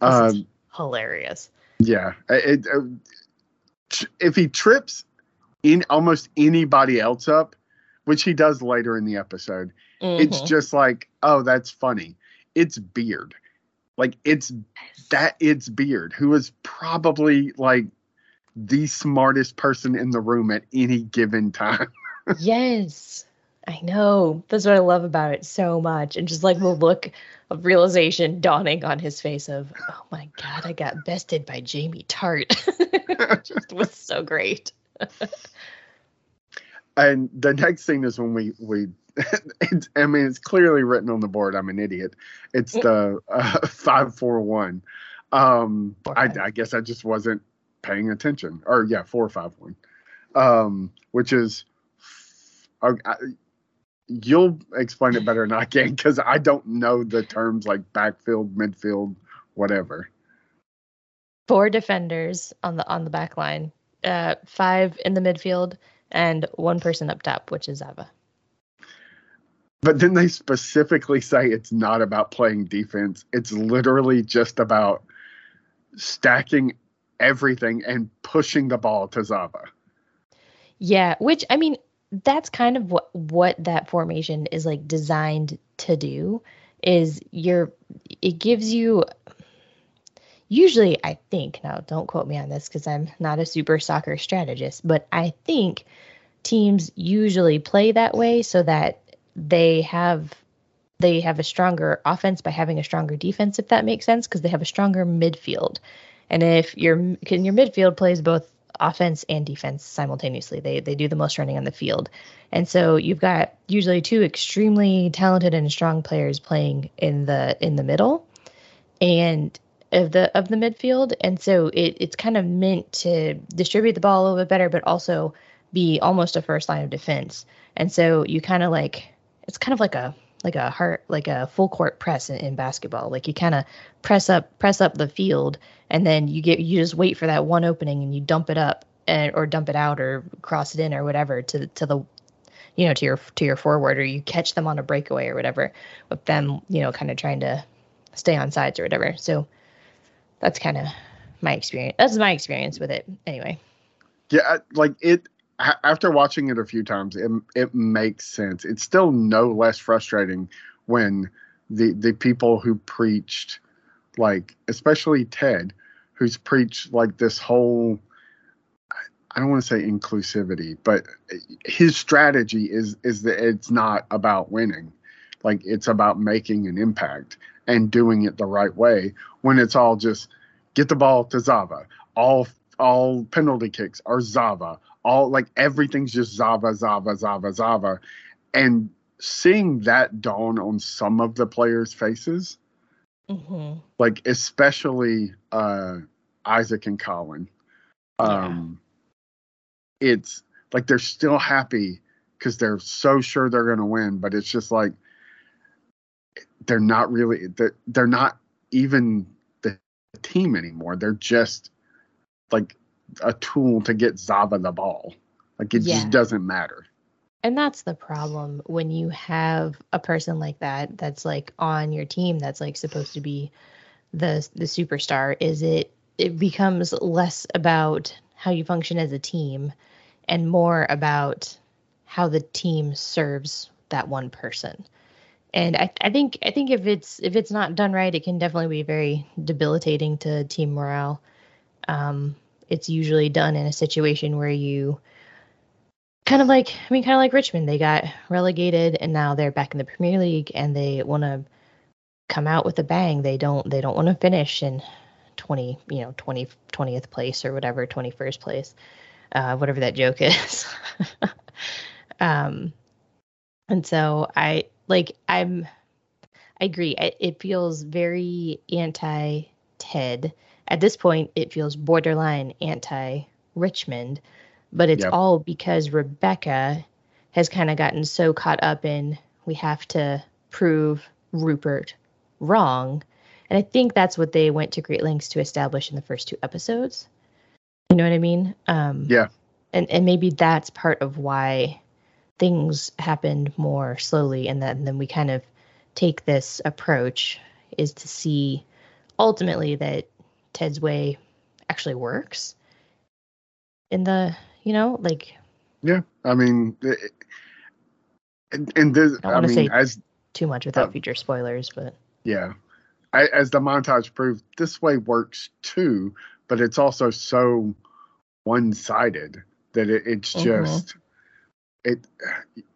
um, hilarious. Yeah, it, it, uh, if he trips in almost anybody else up, which he does later in the episode, mm-hmm. it's just like, oh, that's funny. It's Beard, like it's that it's Beard, who is probably like the smartest person in the room at any given time. yes. I know. That's what I love about it so much. And just like the look of realization dawning on his face of, oh my God, I got bested by Jamie Tartt. just was so great. and the next thing is when we, we, I mean, it's clearly written on the board. I'm an idiot. It's the uh, 541. Um, I, I guess I just wasn't paying attention. Or yeah, four five one, um, which is. Uh, you'll explain it better than I can because I don't know the terms like backfield, midfield, whatever. Four defenders on the on the back line, uh, five in the midfield, and one person up top, which is Zava. But then they specifically say it's not about playing defense. It's literally just about stacking everything and pushing the ball to Zava. Yeah, which I mean, that's kind of what what that formation is like designed to do is you're it gives you usually I think now don't quote me on this because I'm not a super soccer strategist, but I think teams usually play that way so that they have they have a stronger offense by having a stronger defense if that makes sense because they have a stronger midfield. And if your can your midfield plays both offense and defense simultaneously, they they do the most running on the field. And so you've got usually two extremely talented and strong players playing in the in the middle and of the of the midfield. And so it, it's kind of meant to distribute the ball a little bit better, but also be almost a first line of defense. And so you kind of like it's kind of like a like a heart like a full court press in, in basketball like you kind of press up press up the field and then you get you just wait for that one opening and you dump it up and or dump it out or cross it in or whatever to to the you know to your to your forward or you catch them on a breakaway or whatever with them you know kind of trying to stay on sides or whatever so that's kind of my experience that's my experience with it anyway Yeah, like it. After watching it a few times, it it makes sense. It's still no less frustrating when the the people who preached, like especially Ted, who's preached like this whole. I don't want to say inclusivity, but his strategy is is that it's not about winning, like it's about making an impact and doing it the right way. When it's all just get the ball to Zava, all all penalty kicks are Zava. All like everything's just Zava, Zava, Zava, Zava. And seeing that dawn on some of the players' faces, mm-hmm. like especially uh, Isaac and Colin, um, yeah. it's like they're still happy because they're so sure they're going to win, but it's just like they're not really they're, they're not even the team anymore. They're just like a tool to get Zava the ball. Like it yeah. just doesn't matter. And that's the problem when you have a person like that that's like on your team that's like supposed to be the the superstar is it it becomes less about how you function as a team and more about how the team serves that one person. And I, I think I think if it's if it's not done right, it can definitely be very debilitating to team morale. Um, it's usually done in a situation where you kind of like I mean kind of like Richmond they got relegated and now they're back in the Premier League and they want to come out with a bang. They don't they don't want to finish in 20 you know 20 20th place or whatever 21st place uh, whatever that joke is. Um and so I like I'm I agree. It, it feels very anti Ted at this point, it feels borderline anti Richmond, but it's yep. all because Rebecca has kind of gotten so caught up in we have to prove Rupert wrong. And I think that's what they went to great lengths to establish in the first two episodes. You know what I mean? Um, yeah. And and maybe that's part of why things happened more slowly, and then and then we kind of take this approach is to see ultimately that Ted's way actually works in the, you know, like. Yeah, I mean, it, and, and this, I, I mean, say as too much without uh, future spoilers, but. Yeah, I, as the montage proved, this way works too, but it's also so one-sided that it, it's mm-hmm. just it,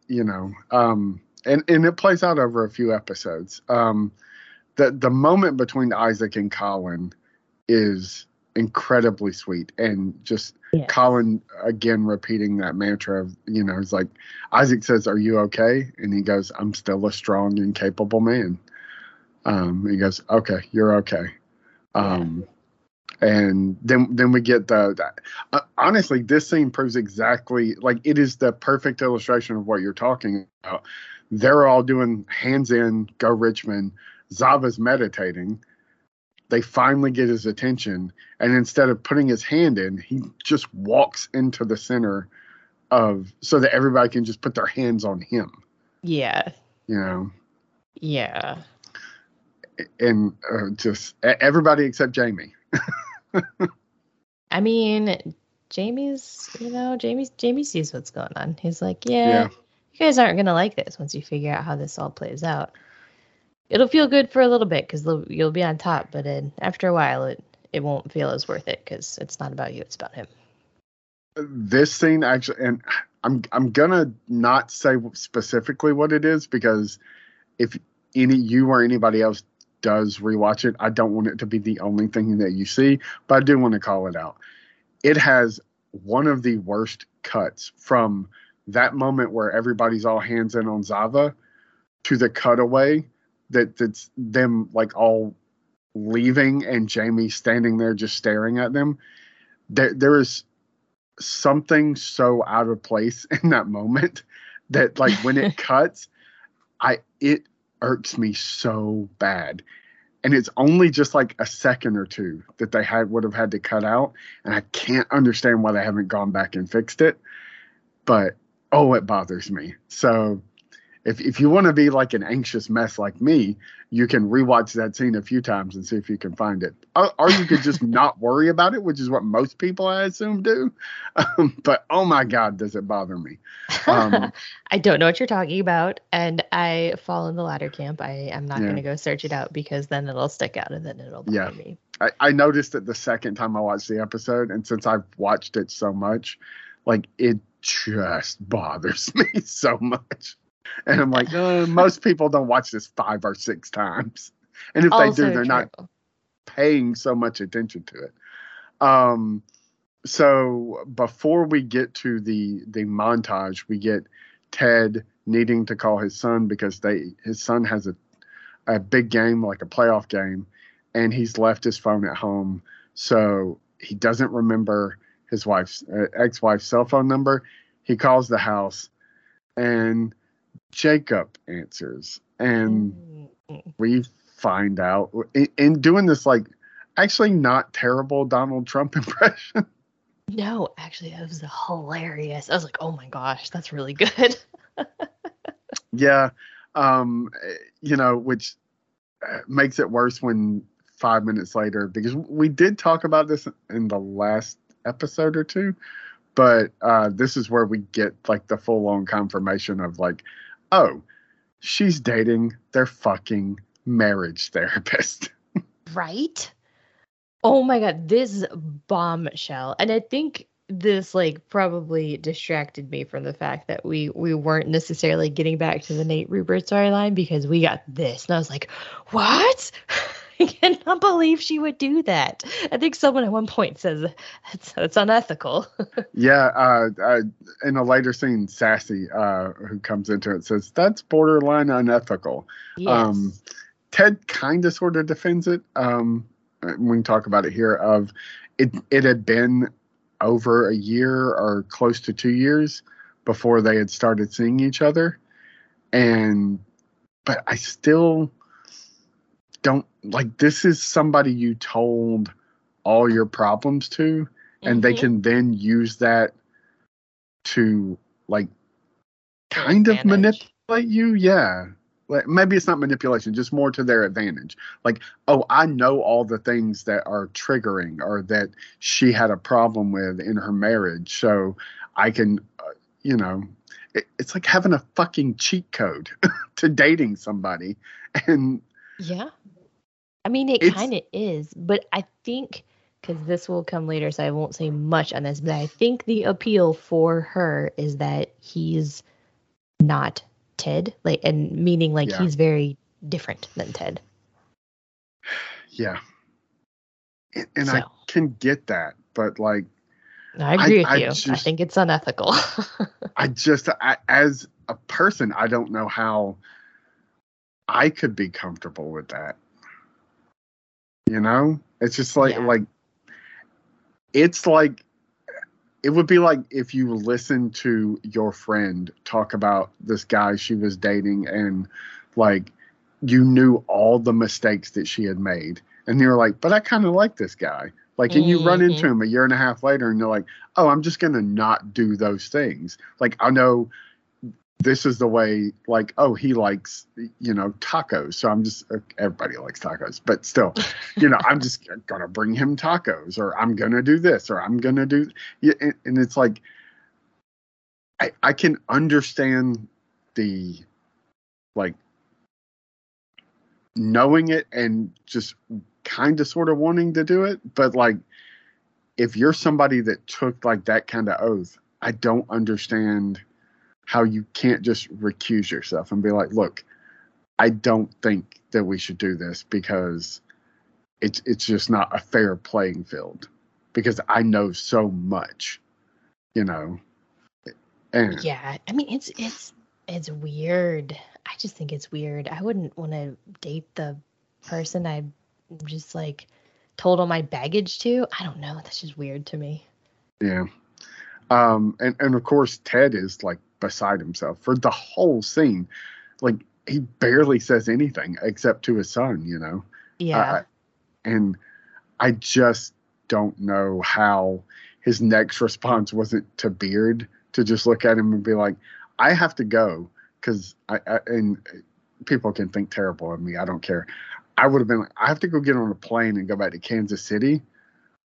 you know, um, and and it plays out over a few episodes. Um, the the moment between Isaac and Colin is incredibly sweet. And just yes. Colin again repeating that mantra of you know it's like Isaac says are you okay? And he goes I'm still a strong and capable man. Um he goes okay you're okay. Um yeah. and then then we get the, the uh, honestly this scene proves exactly like it is the perfect illustration of what you're talking about. They're all doing hands in go Richmond. Zava's meditating they finally get his attention and instead of putting his hand in he just walks into the center of so that everybody can just put their hands on him. Yeah. You know? Yeah. And uh, just everybody except jamie. I mean jamie's you know jamie's jamie sees what's going on. He's like yeah, yeah. you guys aren't gonna like this once you figure out how this all plays out it'll feel good for a little bit because you'll be on top, but then after a while, it it won't feel as worth it because it's not about you; it's about him. This scene actually, and I'm I'm gonna not say specifically what it is because if any you or anybody else does rewatch it, I don't want it to be the only thing that you see, but I do want to call it out. It has one of the worst cuts from that moment where everybody's all hands in on Zava to the cutaway that that's them like all leaving and Jamie standing there just staring at them. There there is something so out of place in that moment that like when it cuts, I it irks me so bad. And it's only just like a second or two that they had would have had to cut out. And I can't understand why they haven't gone back and fixed it. But oh, it bothers me. So if if you want to be like an anxious mess like me, you can rewatch that scene a few times and see if you can find it. Or, or you could just not worry about it, which is what most people I assume do. Um, but oh my god, does it bother me? Um, I don't know what you're talking about, and I fall in the latter camp. I am not yeah. going to go search it out because then it'll stick out and then it'll bother yeah. me. I, I noticed it the second time I watched the episode, and since I've watched it so much, like it just bothers me so much. And I'm like, uh, most people don't watch this five or six times. And if also they do, they're true. not paying so much attention to it. Um, so before we get to the the montage, we get Ted needing to call his son because they his son has a a big game like a playoff game, and he's left his phone at home, so he doesn't remember his wife's uh, ex-wife's cell phone number. He calls the house, and Jacob answers, and mm-hmm. we find out in, in, doing this like actually not terrible Donald Trump impression. No, actually, that was hilarious. I was like, oh my gosh, that's really good. yeah, um, you know, which uh, makes it worse when five minutes later because we did talk about this in the last episode or two but uh, this is where we get like the full on confirmation of like oh, she's dating their fucking marriage therapist. right? Oh my god, this bombshell. And I think this like probably distracted me from the fact that we we weren't necessarily getting back to the Nate Rupert storyline because we got this. And I was like, what? I cannot believe she would do that. I think someone at one point says it's, it's unethical. yeah, uh, uh, in a later scene, Sassy, uh, who comes into it, says that's borderline unethical. Yes. Um, Ted kind of sort of defends it. Um, we can talk about it here. Of it, it had been over a year or close to two years before they had started seeing each other, and but I still don't like this is somebody you told all your problems to and mm-hmm. they can then use that to like kind of manipulate you yeah. Like maybe it's not manipulation just more to their advantage. Like oh i know all the things that are triggering or that she had a problem with in her marriage so i can uh, you know it, it's like having a fucking cheat code to dating somebody and yeah I mean, it kind of is, but I think because this will come later, so I won't say much on this, but I think the appeal for her is that he's not Ted, like, and meaning like yeah. he's very different than Ted. Yeah. And, and so. I can get that, but like, I agree I, with I you. Just, I think it's unethical. I just, I, as a person, I don't know how I could be comfortable with that. You know, it's just like yeah. like it's like it would be like if you listen to your friend talk about this guy she was dating and like you knew all the mistakes that she had made and you're like but i kind of like this guy like and you mm-hmm. run into mm-hmm. him a year and a half later and you're like oh i'm just gonna not do those things like i know this is the way like oh he likes you know tacos. So i'm just everybody likes tacos but still you know i'm just gonna bring him tacos or i'm gonna do this or i'm gonna do and it's like i i can understand the like knowing it and just kind of sort of wanting to do it but like if you're somebody that took like that kind of oath i don't understand how you can't just recuse yourself and be like, look, I don't think that we should do this because it's it's just not a fair playing field because I know so much, you know. And yeah, I mean it's it's it's weird. I just think it's weird. I wouldn't want to date the person I just like told all my baggage to. I don't know. That's just weird to me. Yeah. Um and and of course Ted is like beside himself for the whole scene. Like he barely says anything except to his son, you know. Yeah. Uh, and I just don't know how his next response wasn't to Beard to just look at him and be like, I have to go because I, I and people can think terrible of me. I don't care. I would have been like, I have to go get on a plane and go back to Kansas City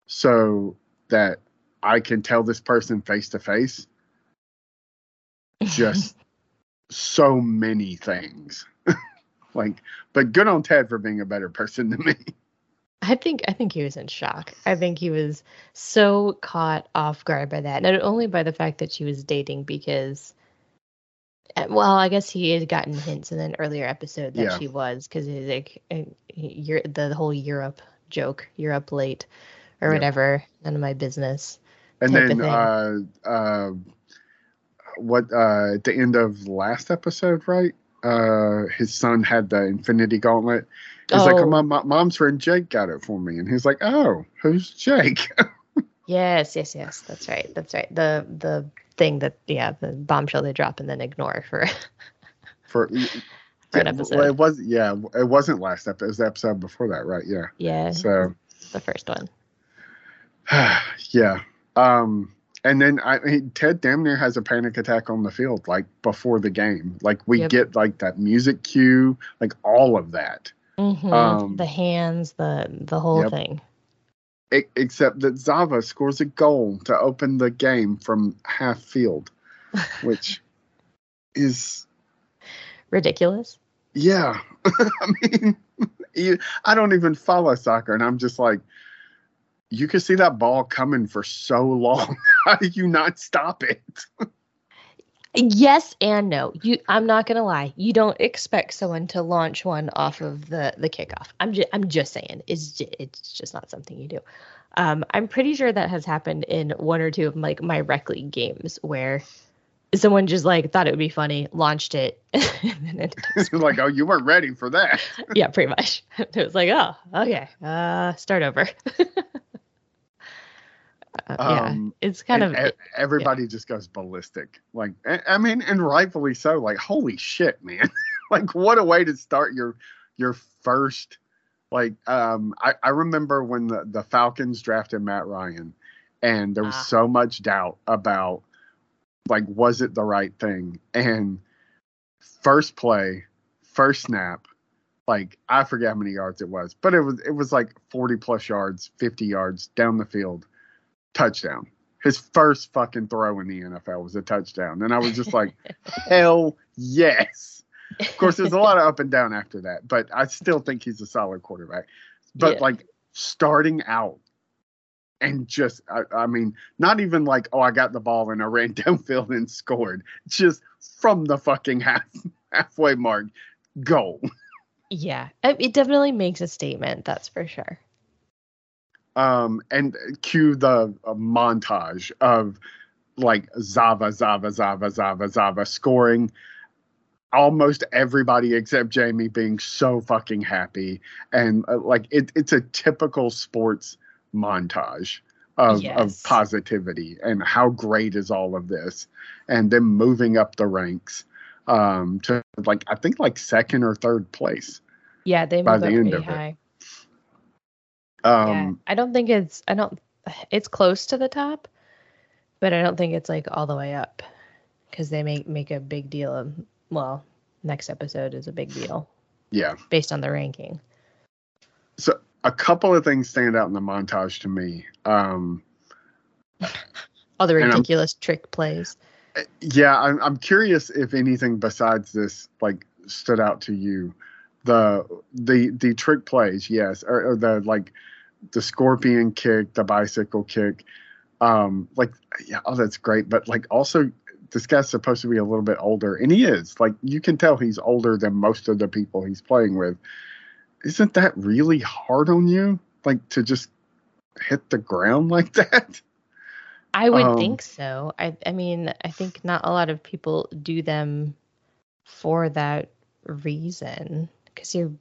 so that I can tell this person face to face just so many things. like, but good on Ted for being a better person than me. I think I think he was in shock. I think he was so caught off guard by that. Not only by the fact that she was dating because uh, well, I guess he had gotten hints in an earlier episode that Yeah. she was because he's like uh, you're the whole Europe joke, Europe late or Yeah. whatever. None of my business. And then uh uh what uh at the end of last episode, right? Uh his son had the infinity gauntlet. He's like, Oh. oh, my, my mom's friend Jake got it for me. And he's like, Oh, who's Jake? Yes, yes, yes. That's right. That's right. The the thing that yeah, the bombshell they drop and then ignore for for For an episode. Well, it was yeah, it wasn't last episode. It was the episode before that, right? Yeah. yeah, So the first one. yeah. Um and then I mean, Ted damn near has a panic attack on the field, like before the game. Like we Yep. get like that music cue, like all of that. hmm Um, the hands, the the whole Yep. thing. E- except that Zava scores a goal to open the game from half field, which is Ridiculous. yeah. I mean, you, I don't even follow soccer, and I'm just like, you could see that ball coming for so long. How do you not stop it? Yes and no. You I'm not gonna lie. You don't expect someone to launch one off of the the kickoff. I'm just I'm just saying. It's just, it's just not something you do. Um, I'm pretty sure that has happened in one or two of like my rec league games where someone just like thought it would be funny, launched it, and then it like, oh, you weren't ready for that. yeah, pretty much. It was like, oh, okay, uh, start over. Uh, yeah, Um, it's kind of everybody just goes ballistic. Like, I mean, and rightfully so. Like, holy shit, man! like, what a way to start your your first. Like, um, I, I remember when the the Falcons drafted Matt Ryan, and there was Ah. so much doubt about, like, was it the right thing? And first play, first snap, like I forget how many yards it was, but it was it was like forty plus yards, fifty yards down the field touchdown. His first fucking throw in the NFL was a touchdown. And I was just like, hell yes. Of course, there's a lot of up and down after that, but I still think he's a solid quarterback. But Yeah. like starting out and just, I, I mean, not even like, oh, I got the ball and I ran downfield and scored. Just from the fucking half halfway mark, go. yeah, it it definitely makes a statement. That's for sure. Um, and cue the uh, montage of like Zava, Zava, Zava, Zava, Zava scoring. Almost everybody except Jamie being so fucking happy, and uh, like it, it's a typical sports montage of, Yes. of positivity and how great is all of this, and them moving up the ranks um, to like I think like second or third place. Yeah, they By move the up end it. High. yeah, Um, I don't think it's. I don't. It's close to the top, but I don't think it's like all the way up because they make make a big deal of. Well, next episode is a big deal yeah. based on the ranking. So a couple of things stand out in the montage to me. Um, All the ridiculous trick plays. yeah, I'm, I'm curious if anything besides this like stood out to you. The the the trick plays, yes, or, or the like the scorpion kick, the bicycle kick. Um, like yeah, oh, that's great. But like also, this guy's supposed to be a little bit older, and he is. Like you can tell he's older than most of the people he's playing with. Isn't that really hard on you? Like to just hit the ground like that? I would Um, think so. I I mean, I think not a lot of people do them for that reason because you're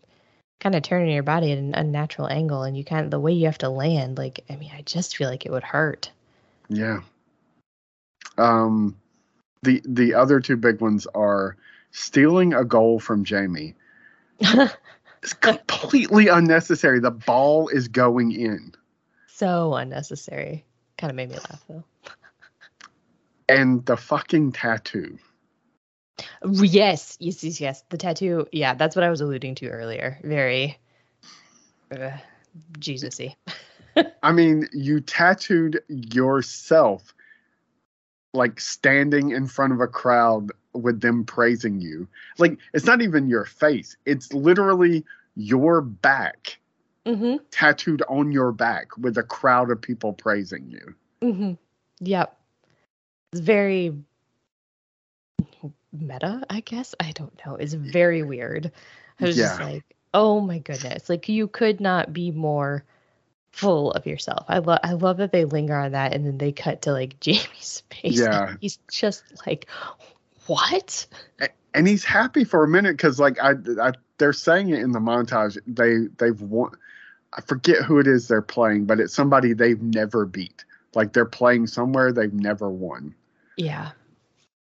kind of turning your body at an unnatural angle and you kind of the way you have to land like I mean, I just feel like it would hurt. Yeah. Um, the the other two big ones are stealing a goal from Jamie. It's completely unnecessary. The ball is going in, so unnecessary. Kind of made me laugh though. and the fucking tattoo. Yes, yes, yes, yes. The tattoo. Yeah, that's what I was alluding to earlier. Very uh, Jesus-y. I mean, you tattooed yourself like standing in front of a crowd with them praising you. Like it's not even your face. It's literally your back mm-hmm. tattooed on your back with a crowd of people praising you. Mm-hmm. Yep. It's very meta, I guess. I don't know. It's very weird. I was yeah. just like, oh my goodness. Like you could not be more full of yourself. I love I love that they linger on that and then they cut to like Jamie's face. Yeah. He's just like, what? And he's happy for a minute because like I, I they're saying it in the montage. They they've won I forget who it is they're playing, but it's somebody they've never beat. Like they're playing somewhere they've never won. Yeah.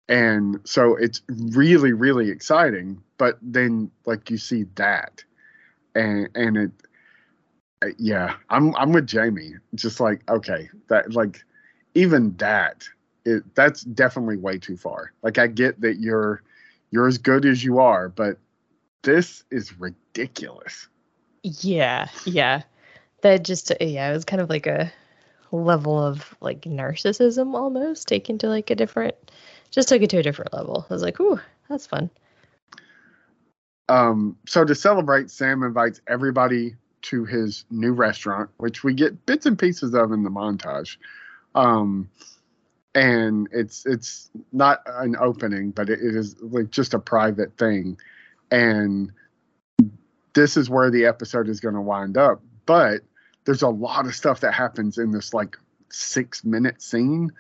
And so it's really, really exciting. But then like you see that and and it uh, yeah, I'm I'm with Jamie. Just like, okay, that like even that it that's definitely way too far. Like I get that you're you're as good as you are, but this is ridiculous. Yeah, yeah. That just yeah, it was kind of like a level of like narcissism almost taken to like a different just took it to a different level. I was like, ooh, that's fun. Um, so to celebrate, Sam invites everybody to his new restaurant, which we get bits and pieces of in the montage. Um, and it's it's not an opening, but it, it is like just a private thing. And this is where the episode is going to wind up. But there's a lot of stuff that happens in this like six minute scene,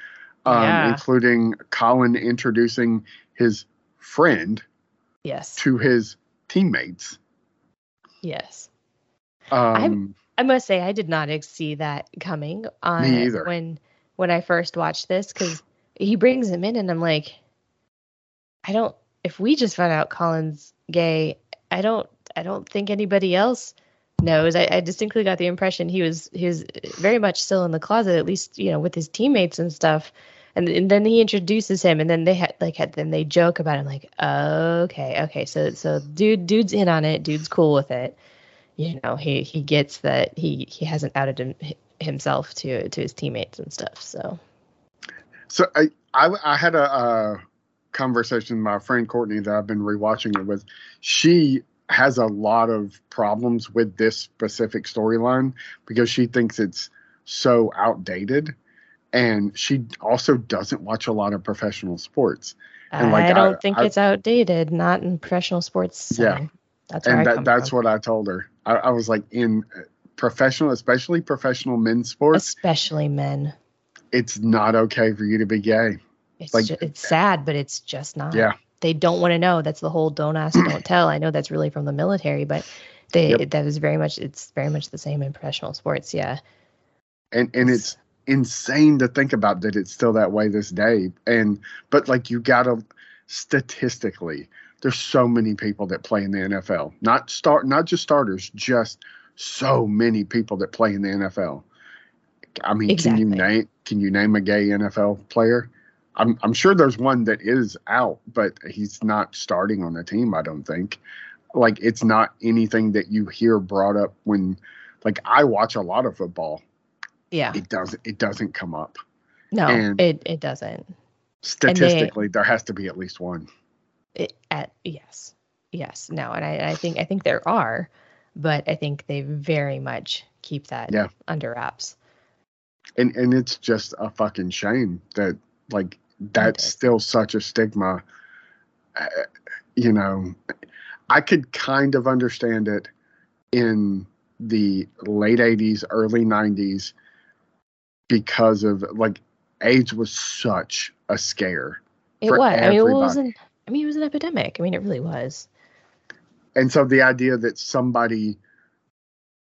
um, yeah. including Colin introducing his friend yes to his teammates. Yes. Um, I, I must say I did not see that coming on me either. when when I first watched this because he brings him in and I'm like, I don't. If we just found out Colin's gay, I don't I don't think anybody else knows. I, I, distinctly got the impression he was he was very much still in the closet, at least you know with his teammates and stuff. And, and then he introduces him, and then they had like had, then they joke about him, like, okay, okay, so so dude, dude's in on it, dude's cool with it. You know, he he gets that he he hasn't outed him, himself to to his teammates and stuff. So, so I I, I had a, a conversation with my friend Courtney that I've been rewatching it with. She has a lot of problems with this specific storyline because she thinks it's so outdated and she also doesn't watch a lot of professional sports and like, I don't I, think I, it's outdated not in professional sports yeah that's and that, that's from. what I told her I, I was like in uh, professional especially professional men's sports especially men it's not okay for you to be gay it's like it's sad but it's just not yeah they don't want to know. That's the whole don't ask, don't tell. I know that's really from the military, but they yep. that is very much it's very much the same in professional sports. Yeah. And and it's insane to think about that it's still that way this day. And but like you gotta statistically, there's so many people that play in the NFL. Not start not just starters, just so many people that play in the NFL. I mean, exactly. can you name can you name a gay NFL player? I'm I'm sure there's one that is out, but he's not starting on the team. I don't think. Like it's not anything that you hear brought up when, like I watch a lot of football. Yeah. It doesn't. It doesn't come up. No, and it it doesn't. Statistically, they, there has to be at least one. It, at yes, yes, no, and I I think I think there are, but I think they very much keep that yeah. under wraps. And and it's just a fucking shame that like that's still such a stigma. Uh, you know, I could kind of understand it in the late 80s, early 90s because of like AIDS was such a scare. It was. Everybody. I mean, it wasn't. I mean, it was an epidemic. I mean, it really was. And so the idea that somebody,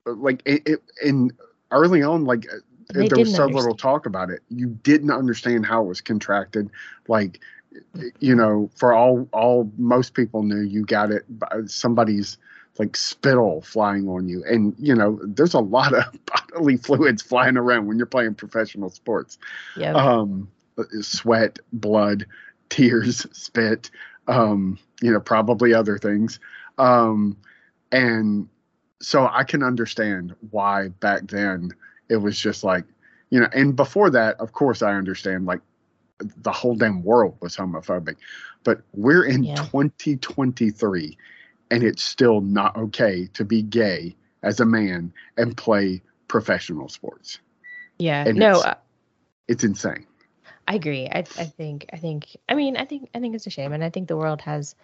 like, it, it in early on, like uh, there was so understand. little talk about it. You didn't understand how it was contracted. Like, you know, for all all most people knew you got it by uh, somebody's like spittle flying on you, and you know, there's a lot of bodily fluids flying around when you're playing professional sports. Yeah. Um, sweat, blood, tears, spit. um, you know, probably other things. Um, and so I can understand why back then it was just like, you know, and before that, of course, I understand like the whole damn world was homophobic. But we're in Yeah. 2023 and it's still not okay to be gay as a man and play professional sports. Yeah. And no, it's- uh, It's insane. I agree. I I think I think I mean I think I think it's a shame, and I think the world has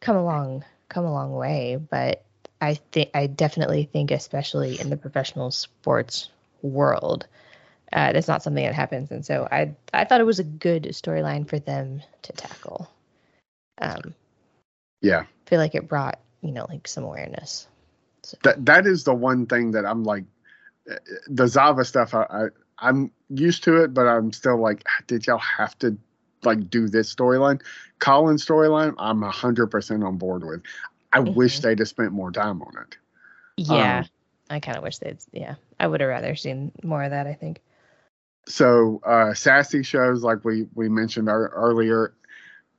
come along come a long way. But I think I definitely think, especially in the professional sports world, uh, that's not something that happens. And so I I thought it was a good storyline for them to tackle. Um, Yeah. I feel like it brought you know like some awareness. So, That that is the one thing that I'm like the Zava stuff I, I I'm used to it, but I'm still like, did y'all have to like do this storyline? Colin's storyline, I'm hundred percent on board with. I wish Mhm. they'd have spent more time on it. yeah, Um, I kind of wish they'd. Yeah, I would have rather seen more of that. I think. so uh sassy shows like we we mentioned ear- earlier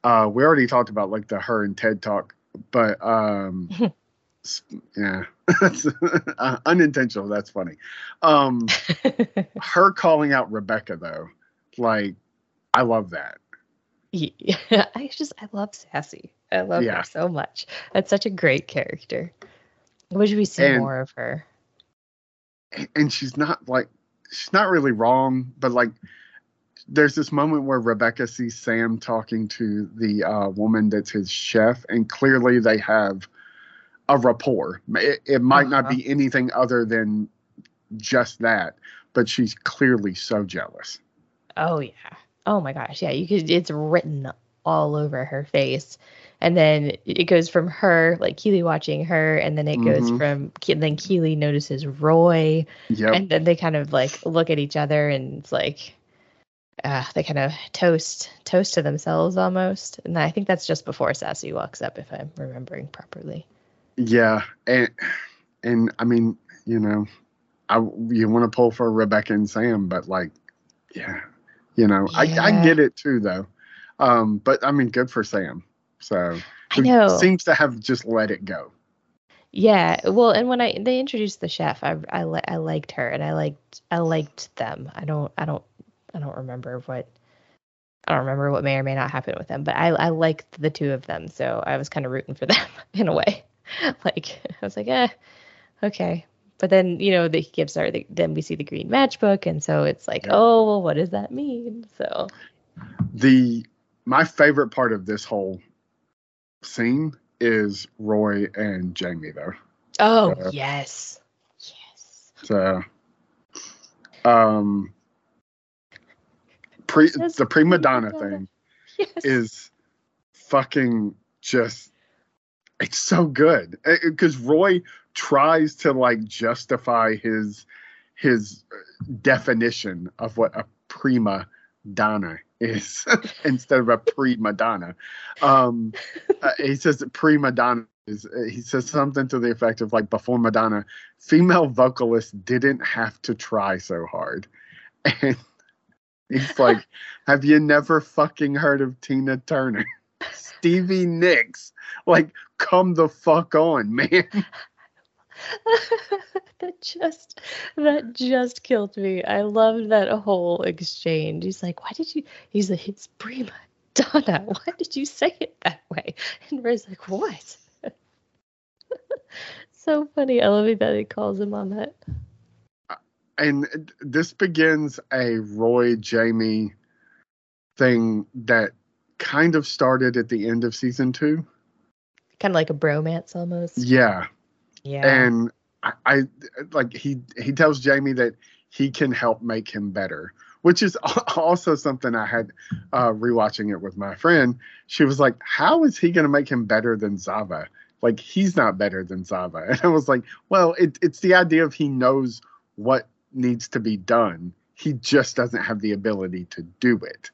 uh we already talked about like the her and ted talk but um yeah that's uh, unintentional that's funny um her calling out rebecca though like i love that Yeah, I just I love Sassy. I love Yeah. her so much. That's such a great character. I wish we see And- more of her. and she's not like she's not really wrong but like there's this moment where rebecca sees sam talking to the uh, woman that's his chef and clearly they have a rapport it, it might not Uh-huh. be anything other than just that but she's clearly so jealous Oh yeah. Oh my gosh. Yeah, you could. It's written all over her face, and then it goes from her, like Keeley watching her, and then it goes Mhm. from then Keeley notices Roy, yep and then they kind of like look at each other, and it's like. Uh, they kind of toast toast to themselves almost. And i think that's just before sassy walks up if i'm remembering properly. Yeah and and i mean you know i you want to pull for rebecca and sam but like yeah you know I, I Yeah. get it too though. Um but i mean good for sam. So i know. seems to have just let it go. Yeah, well, and when I they introduced the chef, I I, li- I liked her and I liked I liked them. I don't I don't I don't remember what I don't remember what may or may not happen with them, but I I liked the two of them, so I was kind of rooting for them in a way. Like I was like, eh, okay. But then you know that he gives her the, then we see the green matchbook, and so it's like, Yeah. oh, well, what does that mean? So the my favorite part of this whole scene is roy and jamie though oh Uh, yes, yes. so um pre the prima donna thing Yes. is fucking just it's so good. Because roy tries to like justify his his definition of what a prima donna is instead of a prima donna. Um uh, he says prima donna is uh, he says something to the effect of like before madonna female vocalists didn't have to try so hard. And he's like have you never fucking heard of tina turner stevie nicks like come the fuck on man that just that just killed me. I loved that whole exchange. He's like, "Why did you?" He's like, "It's prima donna. Why did you say it that way?" And Ray's like, "What?" so funny. I love that he calls him on that. And this begins a Roy Jamie thing that kind of started at the end of season two. Kind of like a bromance almost. Yeah, Yeah. and I, I like he he tells Jamie that he can help make him better, which is also something I had uh, rewatching it with my friend. She was like, "How is he going to make him better than Zava? Like he's not better than Zava." And I was like, "Well, it, it's the idea of he knows what needs to be done. He just doesn't have the ability to do it."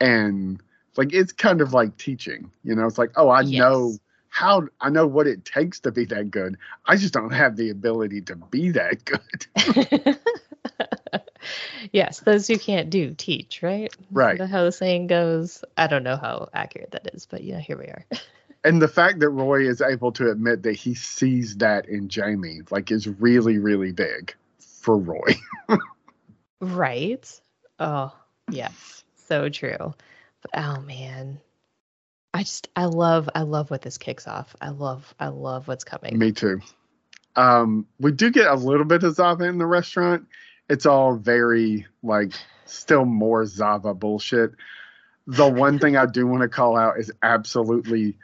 And like it's kind of like teaching, you know. It's like, "Oh, I know." How I know what it takes to be that good. I just don't have the ability to be that good. yes, those who can't do teach, right? Right. How the saying goes. I don't know how accurate that is, but yeah, here we are. and the fact that Roy is able to admit that he sees that in Jamie, like, is really, really big for Roy. right. Oh, yes. So true. But, oh man. I just I love I love what this kicks off. I love I love what's coming. Me too. Um, we do get a little bit of Zava in the restaurant. It's all very like still more Zava bullshit. The one thing I do want to call out is absolutely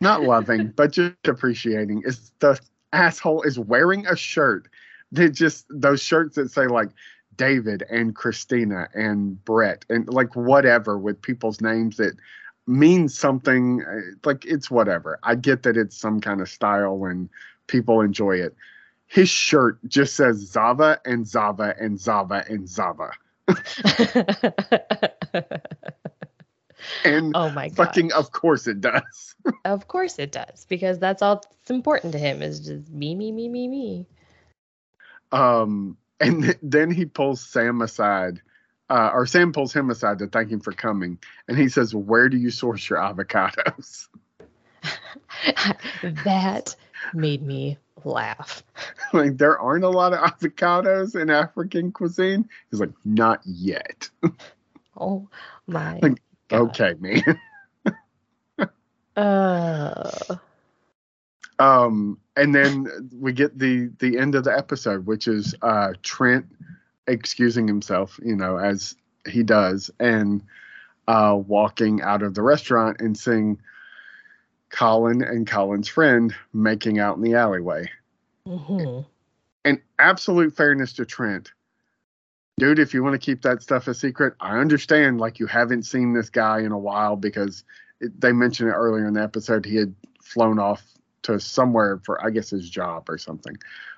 not loving, but just appreciating is the asshole is wearing a shirt that just those shirts that say like David and Christina and Brett and like whatever with people's names that means something uh, like it's whatever. I get that it's some kind of style and people enjoy it. His shirt just says Zava and Zava and Zava and Zava. and oh my god. Fucking of course it does. of course it does because that's all that's important to him is just me me me me me. Um and then he pulls Sam aside uh, or Sam pulls him aside to thank him for coming, and he says, "Where do you source your avocados?" that made me laugh. like there aren't a lot of avocados in African cuisine. He's like, "Not yet." oh my. Like, okay, man. uh. Um, and then we get the the end of the episode, which is uh Trent excusing himself, you know, as he does, and uh, walking out of the restaurant and seeing Colin and Colin's friend making out in the alleyway. Mm-hmm. And absolute fairness to Trent, dude, if you want to keep that stuff a secret, I understand. Like you haven't seen this guy in a while because it, they mentioned it earlier in the episode. He had flown off to somewhere for, I guess, his job or something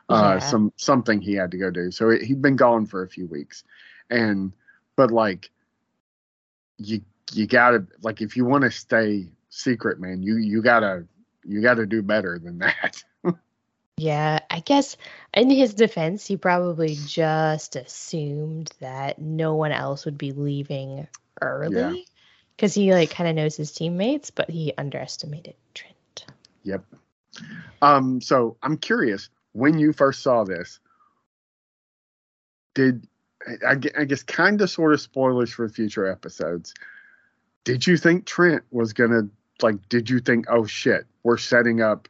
uh, some something he had to go do. So it, he'd been gone for a few weeks, and but like you you gotta like if you want to stay secret, man, you you gotta you gotta do better than that. yeah, I guess in his defense, he probably just assumed that no one else would be leaving early because he like kind of knows his teammates, but he underestimated Trent. Yep. Um. So I'm curious when you first saw this, did I, I guess kind of sort of spoilers for future episodes? Did you think Trent was gonna like? Did you think, oh shit, we're setting up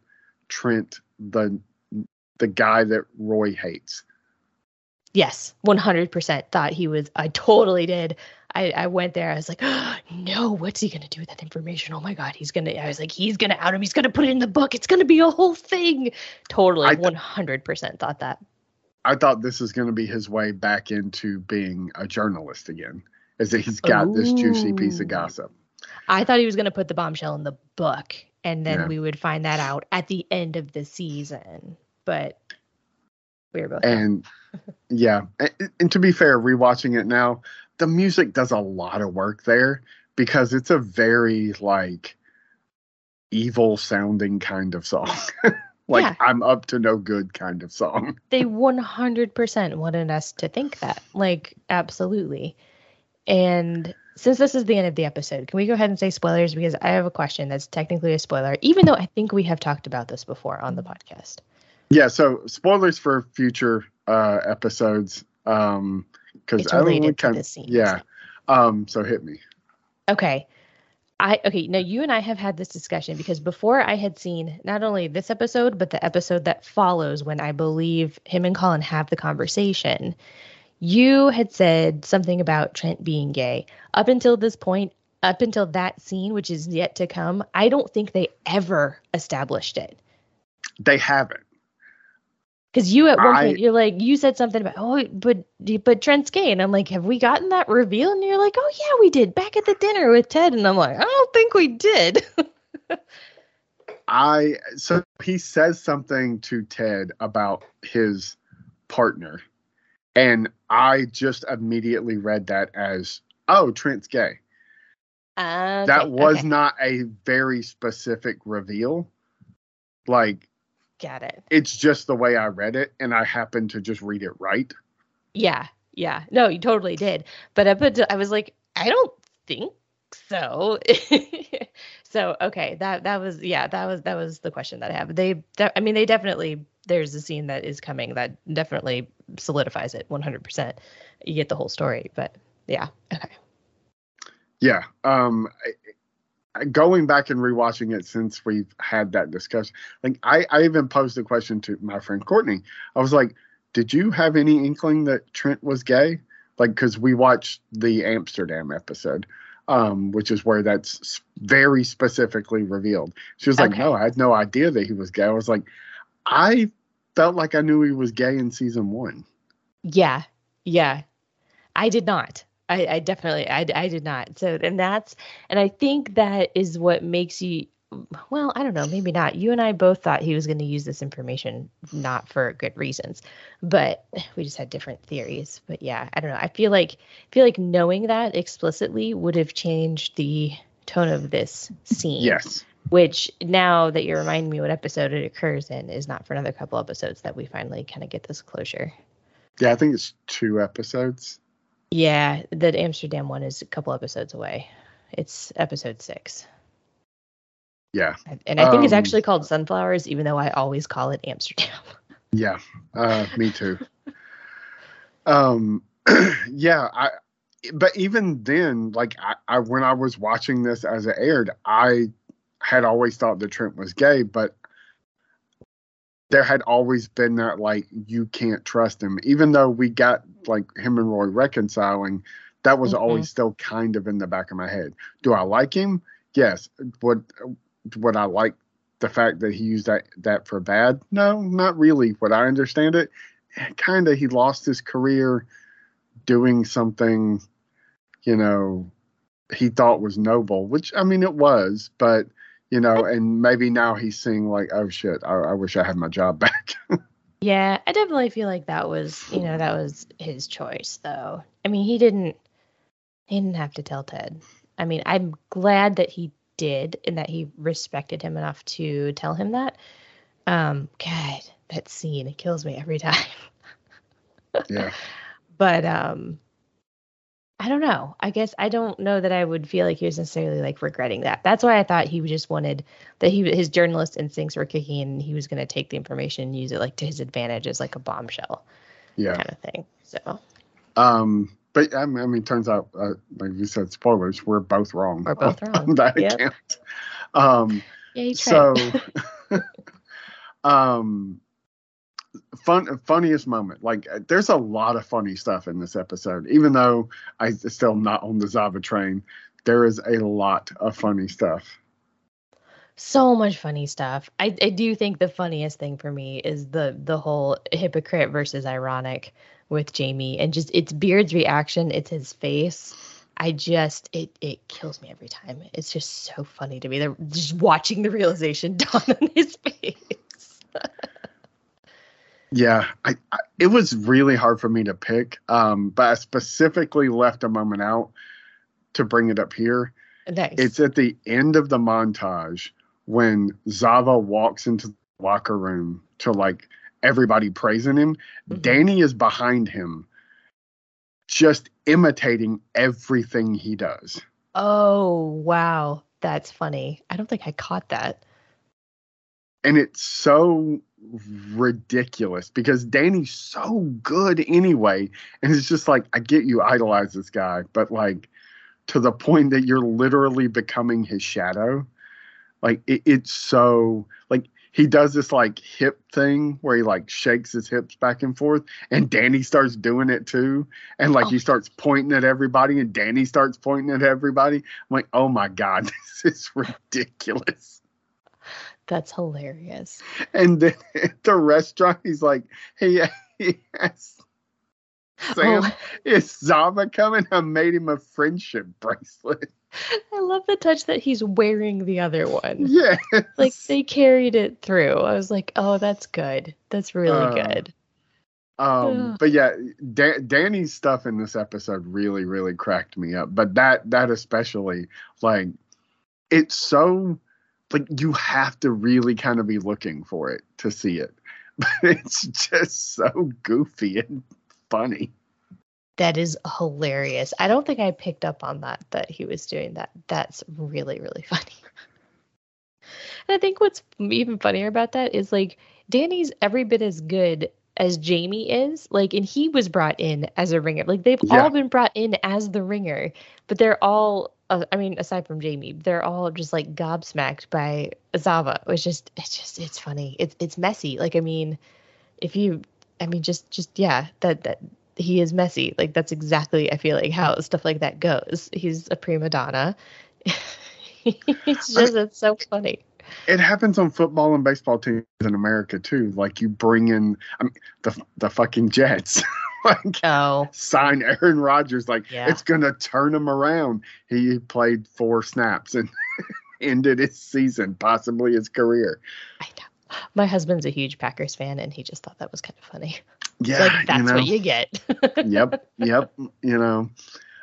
Trent the the guy that Roy hates? Yes, 100% thought he was. I totally did. I, I went there. I was like, oh, no, what's he going to do with that information? Oh my God, he's going to, I was like, he's going to out him. He's going to put it in the book. It's going to be a whole thing. Totally, th- 100% thought that. I thought this is going to be his way back into being a journalist again, is that he's got Ooh. this juicy piece of gossip. I thought he was going to put the bombshell in the book and then yeah. we would find that out at the end of the season. But we were both. And yeah, and, and to be fair, rewatching it now, the music does a lot of work there because it's a very like evil sounding kind of song. like yeah. I'm up to no good kind of song. they 100% wanted us to think that. Like absolutely. And since this is the end of the episode, can we go ahead and say spoilers because I have a question that's technically a spoiler even though I think we have talked about this before on the podcast. Yeah, so spoilers for future uh episodes um because I related kind of, scene. Yeah. Um. So hit me. Okay. I okay. Now you and I have had this discussion because before I had seen not only this episode but the episode that follows when I believe him and Colin have the conversation. You had said something about Trent being gay. Up until this point, up until that scene, which is yet to come, I don't think they ever established it. They haven't. Because you at one I, point you're like you said something about oh but but Trent's gay and I'm like have we gotten that reveal and you're like oh yeah we did back at the dinner with Ted and I'm like I don't think we did. I so he says something to Ted about his partner and I just immediately read that as oh Trent's gay. Okay, that was okay. not a very specific reveal. Like Got it. It's just the way I read it, and I happened to just read it right. Yeah. Yeah. No, you totally did. But up until I was like, I don't think so. so okay, that that was yeah, that was that was the question that I have. They, I mean, they definitely there's a scene that is coming that definitely solidifies it 100%. You get the whole story, but yeah, okay. Yeah. Um, going back and rewatching it since we've had that discussion, like I, I even posed the question to my friend Courtney. I was like, did you have any inkling that Trent was gay? Like, because we watched the Amsterdam episode, um, which is where that's very specifically revealed. She was like, no, I had no idea that he was gay. I was like, I felt like I knew he was gay in season one. Yeah. Yeah. I did not. I, I definitely, I, I did not. So, and that's, and I think that is what makes you, well, I don't know, maybe not. You and I both thought he was going to use this information not for good reasons, but we just had different theories. But yeah, I don't know. I feel like, I feel like knowing that explicitly would have changed the tone of this scene. Yes. Which now that you remind me what episode it occurs in is not for another couple episodes that we finally kind of get this closure. Yeah, I think it's two episodes. Yeah, the Amsterdam one is a couple episodes away. It's episode six. Yeah. And I think um, it's actually called Sunflowers, even though I always call it Amsterdam. Yeah, uh, me too. um, yeah, I. But even then, like I, I, when I was watching this as it aired, I had always thought that Trent was gay, but there had always been that like you can't trust him. Even though we got like him and roy reconciling that was mm-hmm. always still kind of in the back of my head. Do i like him? Yes. Would would i like the fact that he used that that for bad? No not really. What i understand it? Kind of he lost his career doing something you know he thought was noble which i mean it was but you know, and maybe now he's seeing like, oh shit, I, I wish I had my job back. yeah, I definitely feel like that was, you know, that was his choice though. I mean, he didn't, he didn't have to tell Ted. I mean, I'm glad that he did and that he respected him enough to tell him that. Um, God, that scene, it kills me every time. yeah. But um I don't know. I guess I don't know that I would feel like he was necessarily like regretting that. That's why I thought he just wanted that he his journalist instincts were kicking and he was going to take the information and use it like to his advantage as like a bombshell, yeah, kind of thing. So, um, but I mean, I mean turns out, uh, like you said, spoilers. We're both wrong. We're both wrong on that yep. account. Um, yeah, so, um, fun funniest moment like uh, there's a lot of funny stuff in this episode even though i still not on the zava train there is a lot of funny stuff so much funny stuff I, I do think the funniest thing for me is the the whole hypocrite versus ironic with jamie and just it's beard's reaction it's his face I just it it kills me every time. It's just so funny to me. They're just watching the realization dawn on his face. Yeah, I, I, it was really hard for me to pick, um, but I specifically left a moment out to bring it up here. Nice. It's at the end of the montage when Zava walks into the locker room to like everybody praising him. Mm-hmm. Dani is behind him, just imitating everything he does. Oh wow, that's funny. I don't think I caught that. And it's so ridiculous because Dani's so good anyway. And it's just like, I get you idolize this guy, but like to the point that you're literally becoming his shadow. Like it, it's so like he does this like hip thing where he like shakes his hips back and forth and Dani starts doing it too. And like oh. he starts pointing at everybody and Dani starts pointing at everybody. I'm like, oh my God, this is ridiculous. That's hilarious. And then at the restaurant, he's like, "Hey, yes, Sam, oh. is Zava coming? I made him a friendship bracelet." I love the touch that he's wearing the other one. Yeah, like they carried it through. I was like, "Oh, that's good. That's really uh, good." Um, but yeah, da- Dani's stuff in this episode really, really cracked me up. But that that especially, like, it's so like you have to really kind of be looking for it to see it. But it's just so goofy and funny. That is hilarious. I don't think I picked up on that that he was doing that. That's really really funny. and I think what's even funnier about that is like Dani's every bit as good as Jamie is. Like, and he was brought in as a ringer. Like they've Yeah. all been brought in as the ringer, but they're all. Uh, I mean, aside from Jamie, they're all just like gobsmacked by Zava. It's just, it's just, it's funny. It's it's messy. Like, I mean, if you, I mean, just just yeah, that that he is messy. Like that's exactly I feel like how stuff like that goes. He's a prima donna. it's just it's so funny. It happens on football and baseball teams in America too. Like you bring in I mean, the the fucking Jets, like Oh, sign Aaron Rodgers. Like Yeah. it's gonna turn him around. He played four snaps and ended his season, possibly his career. I know. My husband's a huge Packers fan, and he just thought that was kind of funny. Yeah, like that's you know. what you get. yep, yep. You know,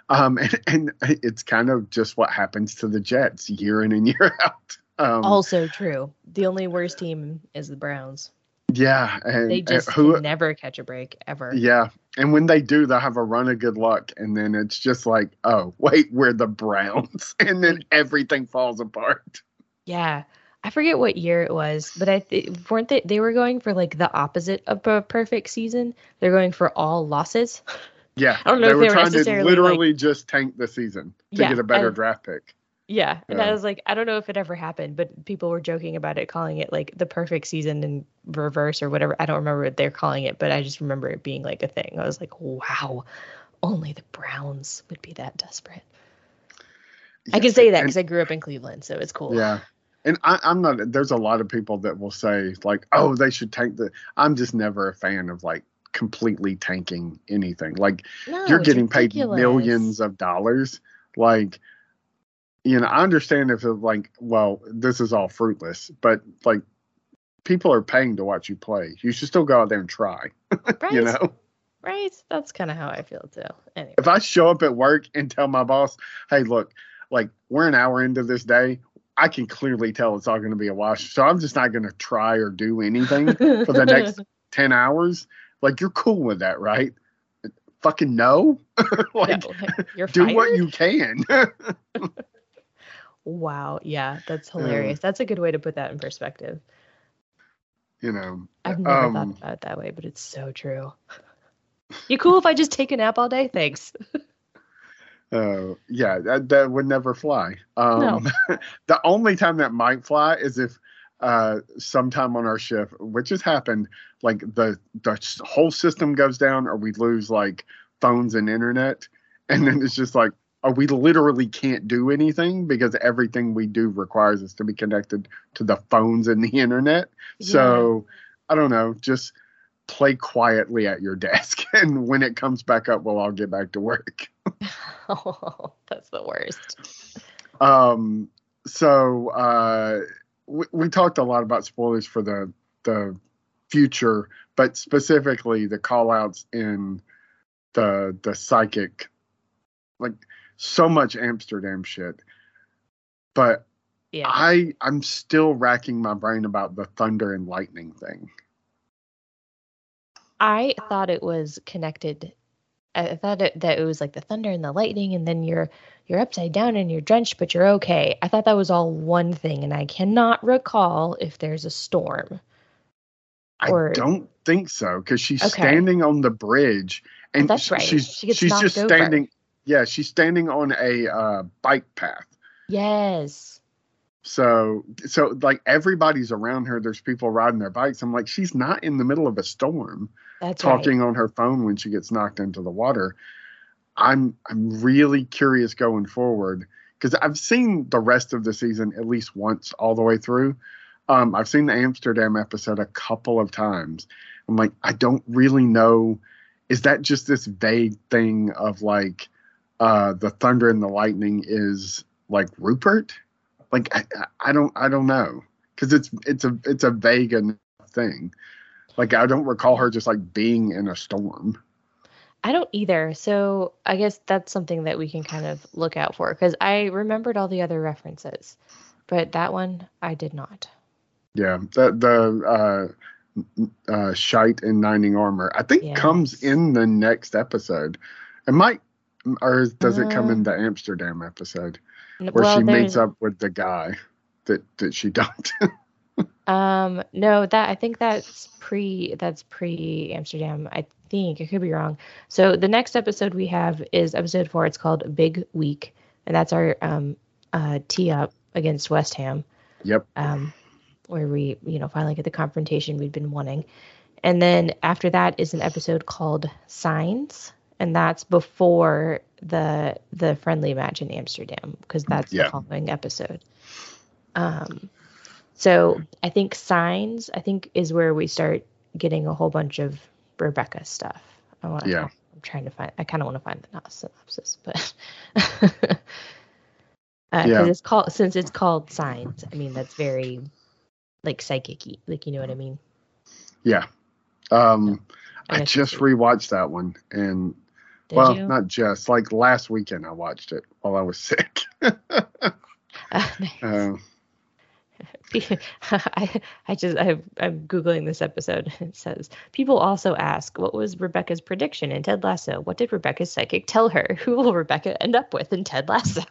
um, and, and it's kind of just what happens to the Jets year in and year out. Um, also true. The only worst team is the Browns. yeah, and, They and just who? never catch a break ever. Yeah, and when they do, they'll have a run of good luck, and then it's just like, oh, wait, we're the Browns, and then everything falls apart. Yeah. I forget what year it was, but I th- weren't they they were going for like the opposite of a perfect season. They're going for all losses. Yeah, I don't know they if were they were trying to literally just tank the season to Yeah, get a better and- draft pick. Yeah. And Yeah. I was like, I don't know if it ever happened, but people were joking about it, calling it like the perfect season in reverse or whatever. I don't remember what they're calling it, but I just remember it being like a thing. I was like, wow, only the Browns would be that desperate. I can say that because I grew up in Cleveland, so it's cool. Yeah. And I, I'm not. There's a lot of people that will say like, "Oh, they should tank the." I'm just never a fan of like completely tanking anything. Like No, you're getting paid millions of dollars. Like, you know, I understand if it like, well, this is all fruitless, but like, people are paying to watch you play. You should still go out there and try. right? You know, Right? That's kind of how I feel too. Anyway. if I show up at work and tell my boss, "Hey, look, like we're an hour into this day." I can clearly tell it's all going to be a wash. So I'm just not going to try or do anything for the next 10 hours. Like, you're cool with that, right? Fucking no. like, No, do fired? what you can. Wow. Yeah, that's hilarious. That's a good way to put that in perspective. you know, I've never um, thought about it that way, but it's so true. You cool if I just take a nap all day? Thanks. Uh, yeah, that, that would never fly. Um, the only time that might fly is if uh, sometime on our shift, which has happened, like the the whole system goes down, or we lose like phones and internet, and then it's just like, oh, we literally can't do anything because everything we do requires us to be connected to the phones and the internet. So I don't know, just play quietly at your desk, and when it comes back up, we'll all get back to work. Oh, that's the worst. Um, so uh, we, we talked a lot about spoilers for the the future, but specifically the call outs in the the psychic, like so much Amsterdam shit. But Yeah. I I'm still racking my brain about the thunder and lightning thing. I thought it was connected. I thought it, that it was like the thunder and the lightning, and then you're you're upside down and you're drenched, but you're okay. I thought that was all one thing, and I cannot recall if there's a storm. Or- I don't think so because she's Okay. standing on the bridge and that's right. she's She she's just over. standing. Yeah, she's standing on a uh, bike path. Yes. So so like everybody's around her. There's people riding their bikes. I'm like, she's not in the middle of a storm That's right. talking on her phone when she gets knocked into the water. I'm I'm really curious going forward because I've seen the rest of the season at least once all the way through. Um, I've seen the Amsterdam episode a couple of times. I'm like, I don't really know. Is that just this vague thing of like uh, the thunder and the lightning is like Rupert? Like I, I- don't I don't know because it's it's a it's a vague enough thing. Like I don't recall her just like being in a storm. I don't either. So I guess that's something that we can kind of look out for because I remembered all the other references, but that one I did not. Yeah, the the uh, uh, shite and nining armor I think comes in the next episode, It might, or does it come in Uh, the Amsterdam episode where well, she meets up with the guy that that she dumped? Um, no, that I think that's pre that's pre Amsterdam. I think I could be wrong. So the next episode we have is episode four. It's called Big Week, and that's our um uh tee up against West Ham. yep. Um, where we you know finally get the confrontation we've been wanting, and then after that is an episode called Signs, and that's before the the friendly match in Amsterdam because that's Yeah. the following episode. Um, so I think signs, I think, is where we start getting a whole bunch of Rebecca stuff. I want Yeah. I'm trying to find. I kind of want to find the not synopsis, but because Yeah. it's called since it's called signs. I mean, that's very like psychic Like you know what I mean? Yeah. Um, I I just rewatched that one, and Did well, you? not just like last weekend I watched it while I was sick. Uh, nice. Uh, I, I just I, I'm googling this episode. It says people also ask, "What was Rebecca's prediction in Ted Lasso? What did Rebecca's psychic tell her? Who will Rebecca end up with in Ted Lasso?"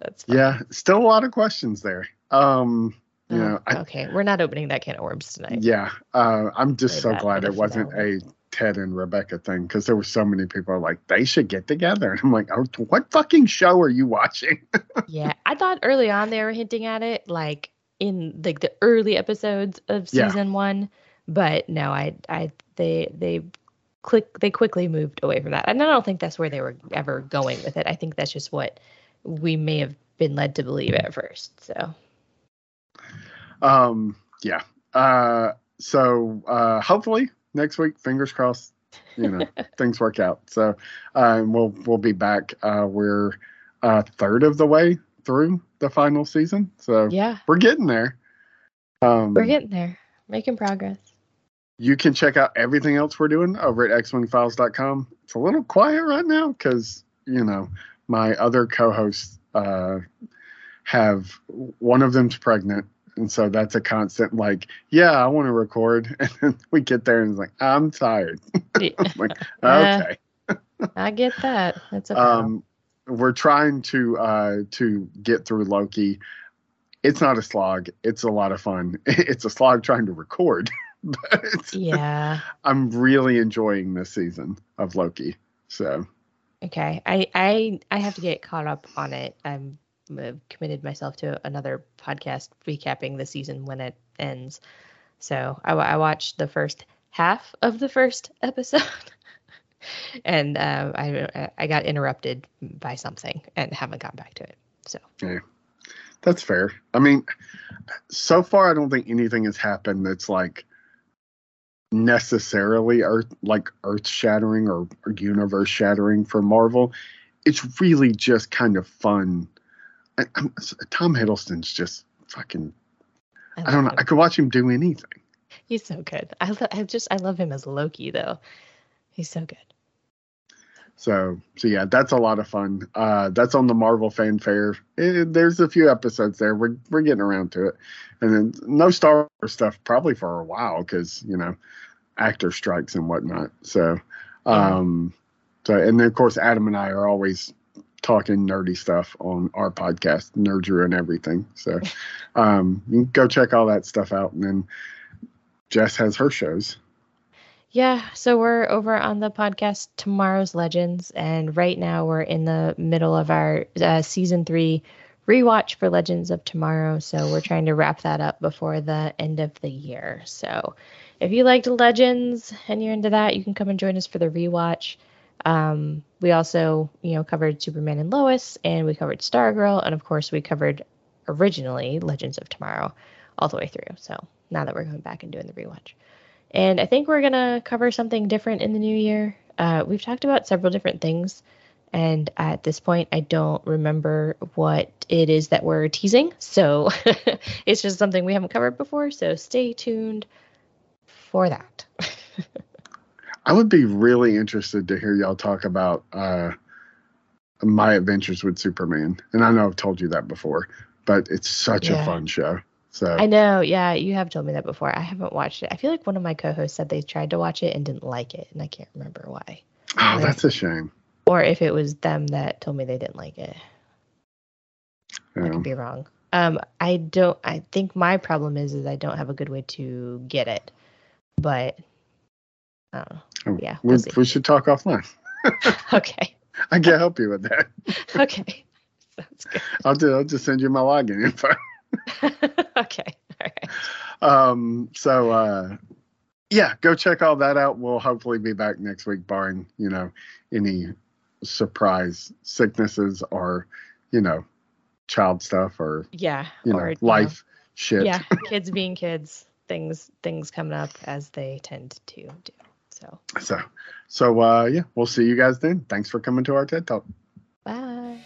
That's fun. yeah, still a lot of questions there. Um, Oh, I, okay, we're not opening that can of worms tonight. yeah, uh, I'm just so glad it wasn't a Ted and Rebecca thing because there were so many people like they should get together, and I'm like, oh, what fucking show are you watching? Yeah, I thought early on they were hinting at it, like in like the early episodes of Yeah. season one, but no, I I they they click they quickly moved away from that, and I don't think that's where they were ever going with it. I think that's just what we may have been led to believe at first. So Um, yeah. Uh, so uh, hopefully next week, fingers crossed, you know, things work out. So uh, we'll we'll be back. Uh, we're a third of the way through the final season, so yeah, we're getting there. Um, we're getting there, making progress. you can check out everything else we're doing over at xwingfiles.com. It's a little quiet right now because, you know, my other co hosts uh, have one of them's pregnant. And so that's a constant, like, yeah, I want to record. And then we get there and it's like, I'm tired. Yeah, like, Uh, okay. I get that. That's okay. Um, we're trying to uh, to get through Loki. It's not a slog. It's a lot of fun. It's a slog trying to record. but yeah. I'm really enjoying this season of Loki. So Okay, I I I have to get caught up on it. I'm committed myself to another podcast recapping the season when it ends. So I, I watched the first half of the first episode, and uh, I I got interrupted by something and haven't gotten back to it. So that's fair. I mean, so far I don't think anything has happened that's like necessarily earth like earth shattering or, or universe shattering for Marvel. It's really just kind of fun. I, I'm, Tom Hiddleston's just fucking. I don't know. love I could watch him do anything. He's so good. I lo- I just I love him as Loki though. He's so good. So, so yeah, that's a lot of fun. Uh, that's on the Marvel Fanfare. Eh, there's a few episodes there. We're we're getting around to it, and then no Star Wars stuff probably for a while because you know actor strikes and whatnot. So, um, so and then of course Adam and I are always talking nerdy stuff on our podcast, Nerdrew and everything. So, um, you can go check all that stuff out, and then Jess has her shows. Yeah, so we're over on the podcast Tomorrow's Legends, and right now we're in the middle of our uh, season three rewatch for Legends of Tomorrow. So we're trying to wrap that up before the end of the year. So if you liked Legends and you're into that, you can come and join us for the rewatch. Um, we also, you know, covered Superman and Lois, and we covered Stargirl, and of course, we covered originally Legends of Tomorrow all the way through. So now that we're going back and doing the rewatch. And I think we're going to cover something different in the new year. Uh, we've talked about several different things. And at this point, I don't remember what it is that we're teasing. So it's just something we haven't covered before. So stay tuned for that. I would be really interested to hear y'all talk about uh, my adventures with Superman. And I know I've told you that before, but it's such Yeah. a fun show. So I know. Yeah, you have told me that before. I haven't watched it. I feel like one of my co hosts said they tried to watch it and didn't like it. And I can't remember why. Oh, Or- that's a shame. or if it was them that told me they didn't like it. I could be wrong. Um, I don't. I think my problem is is I don't have a good way to get it, but I don't know. Oh, Yeah, we, we'll we should talk offline. Okay. I can't help you with that. Okay. Sounds good. I'll do. I'll just send you my login info. okay. All right. Um. So, uh, yeah, go check all that out. We'll hopefully be back next week, barring you know any surprise sicknesses or you know child stuff or Yeah. you know or, you life shit. Yeah. Kids being kids. Things things coming up as they tend to do. So So, so uh, yeah, we'll see you guys then. Thanks for coming to our TED Talk. bye.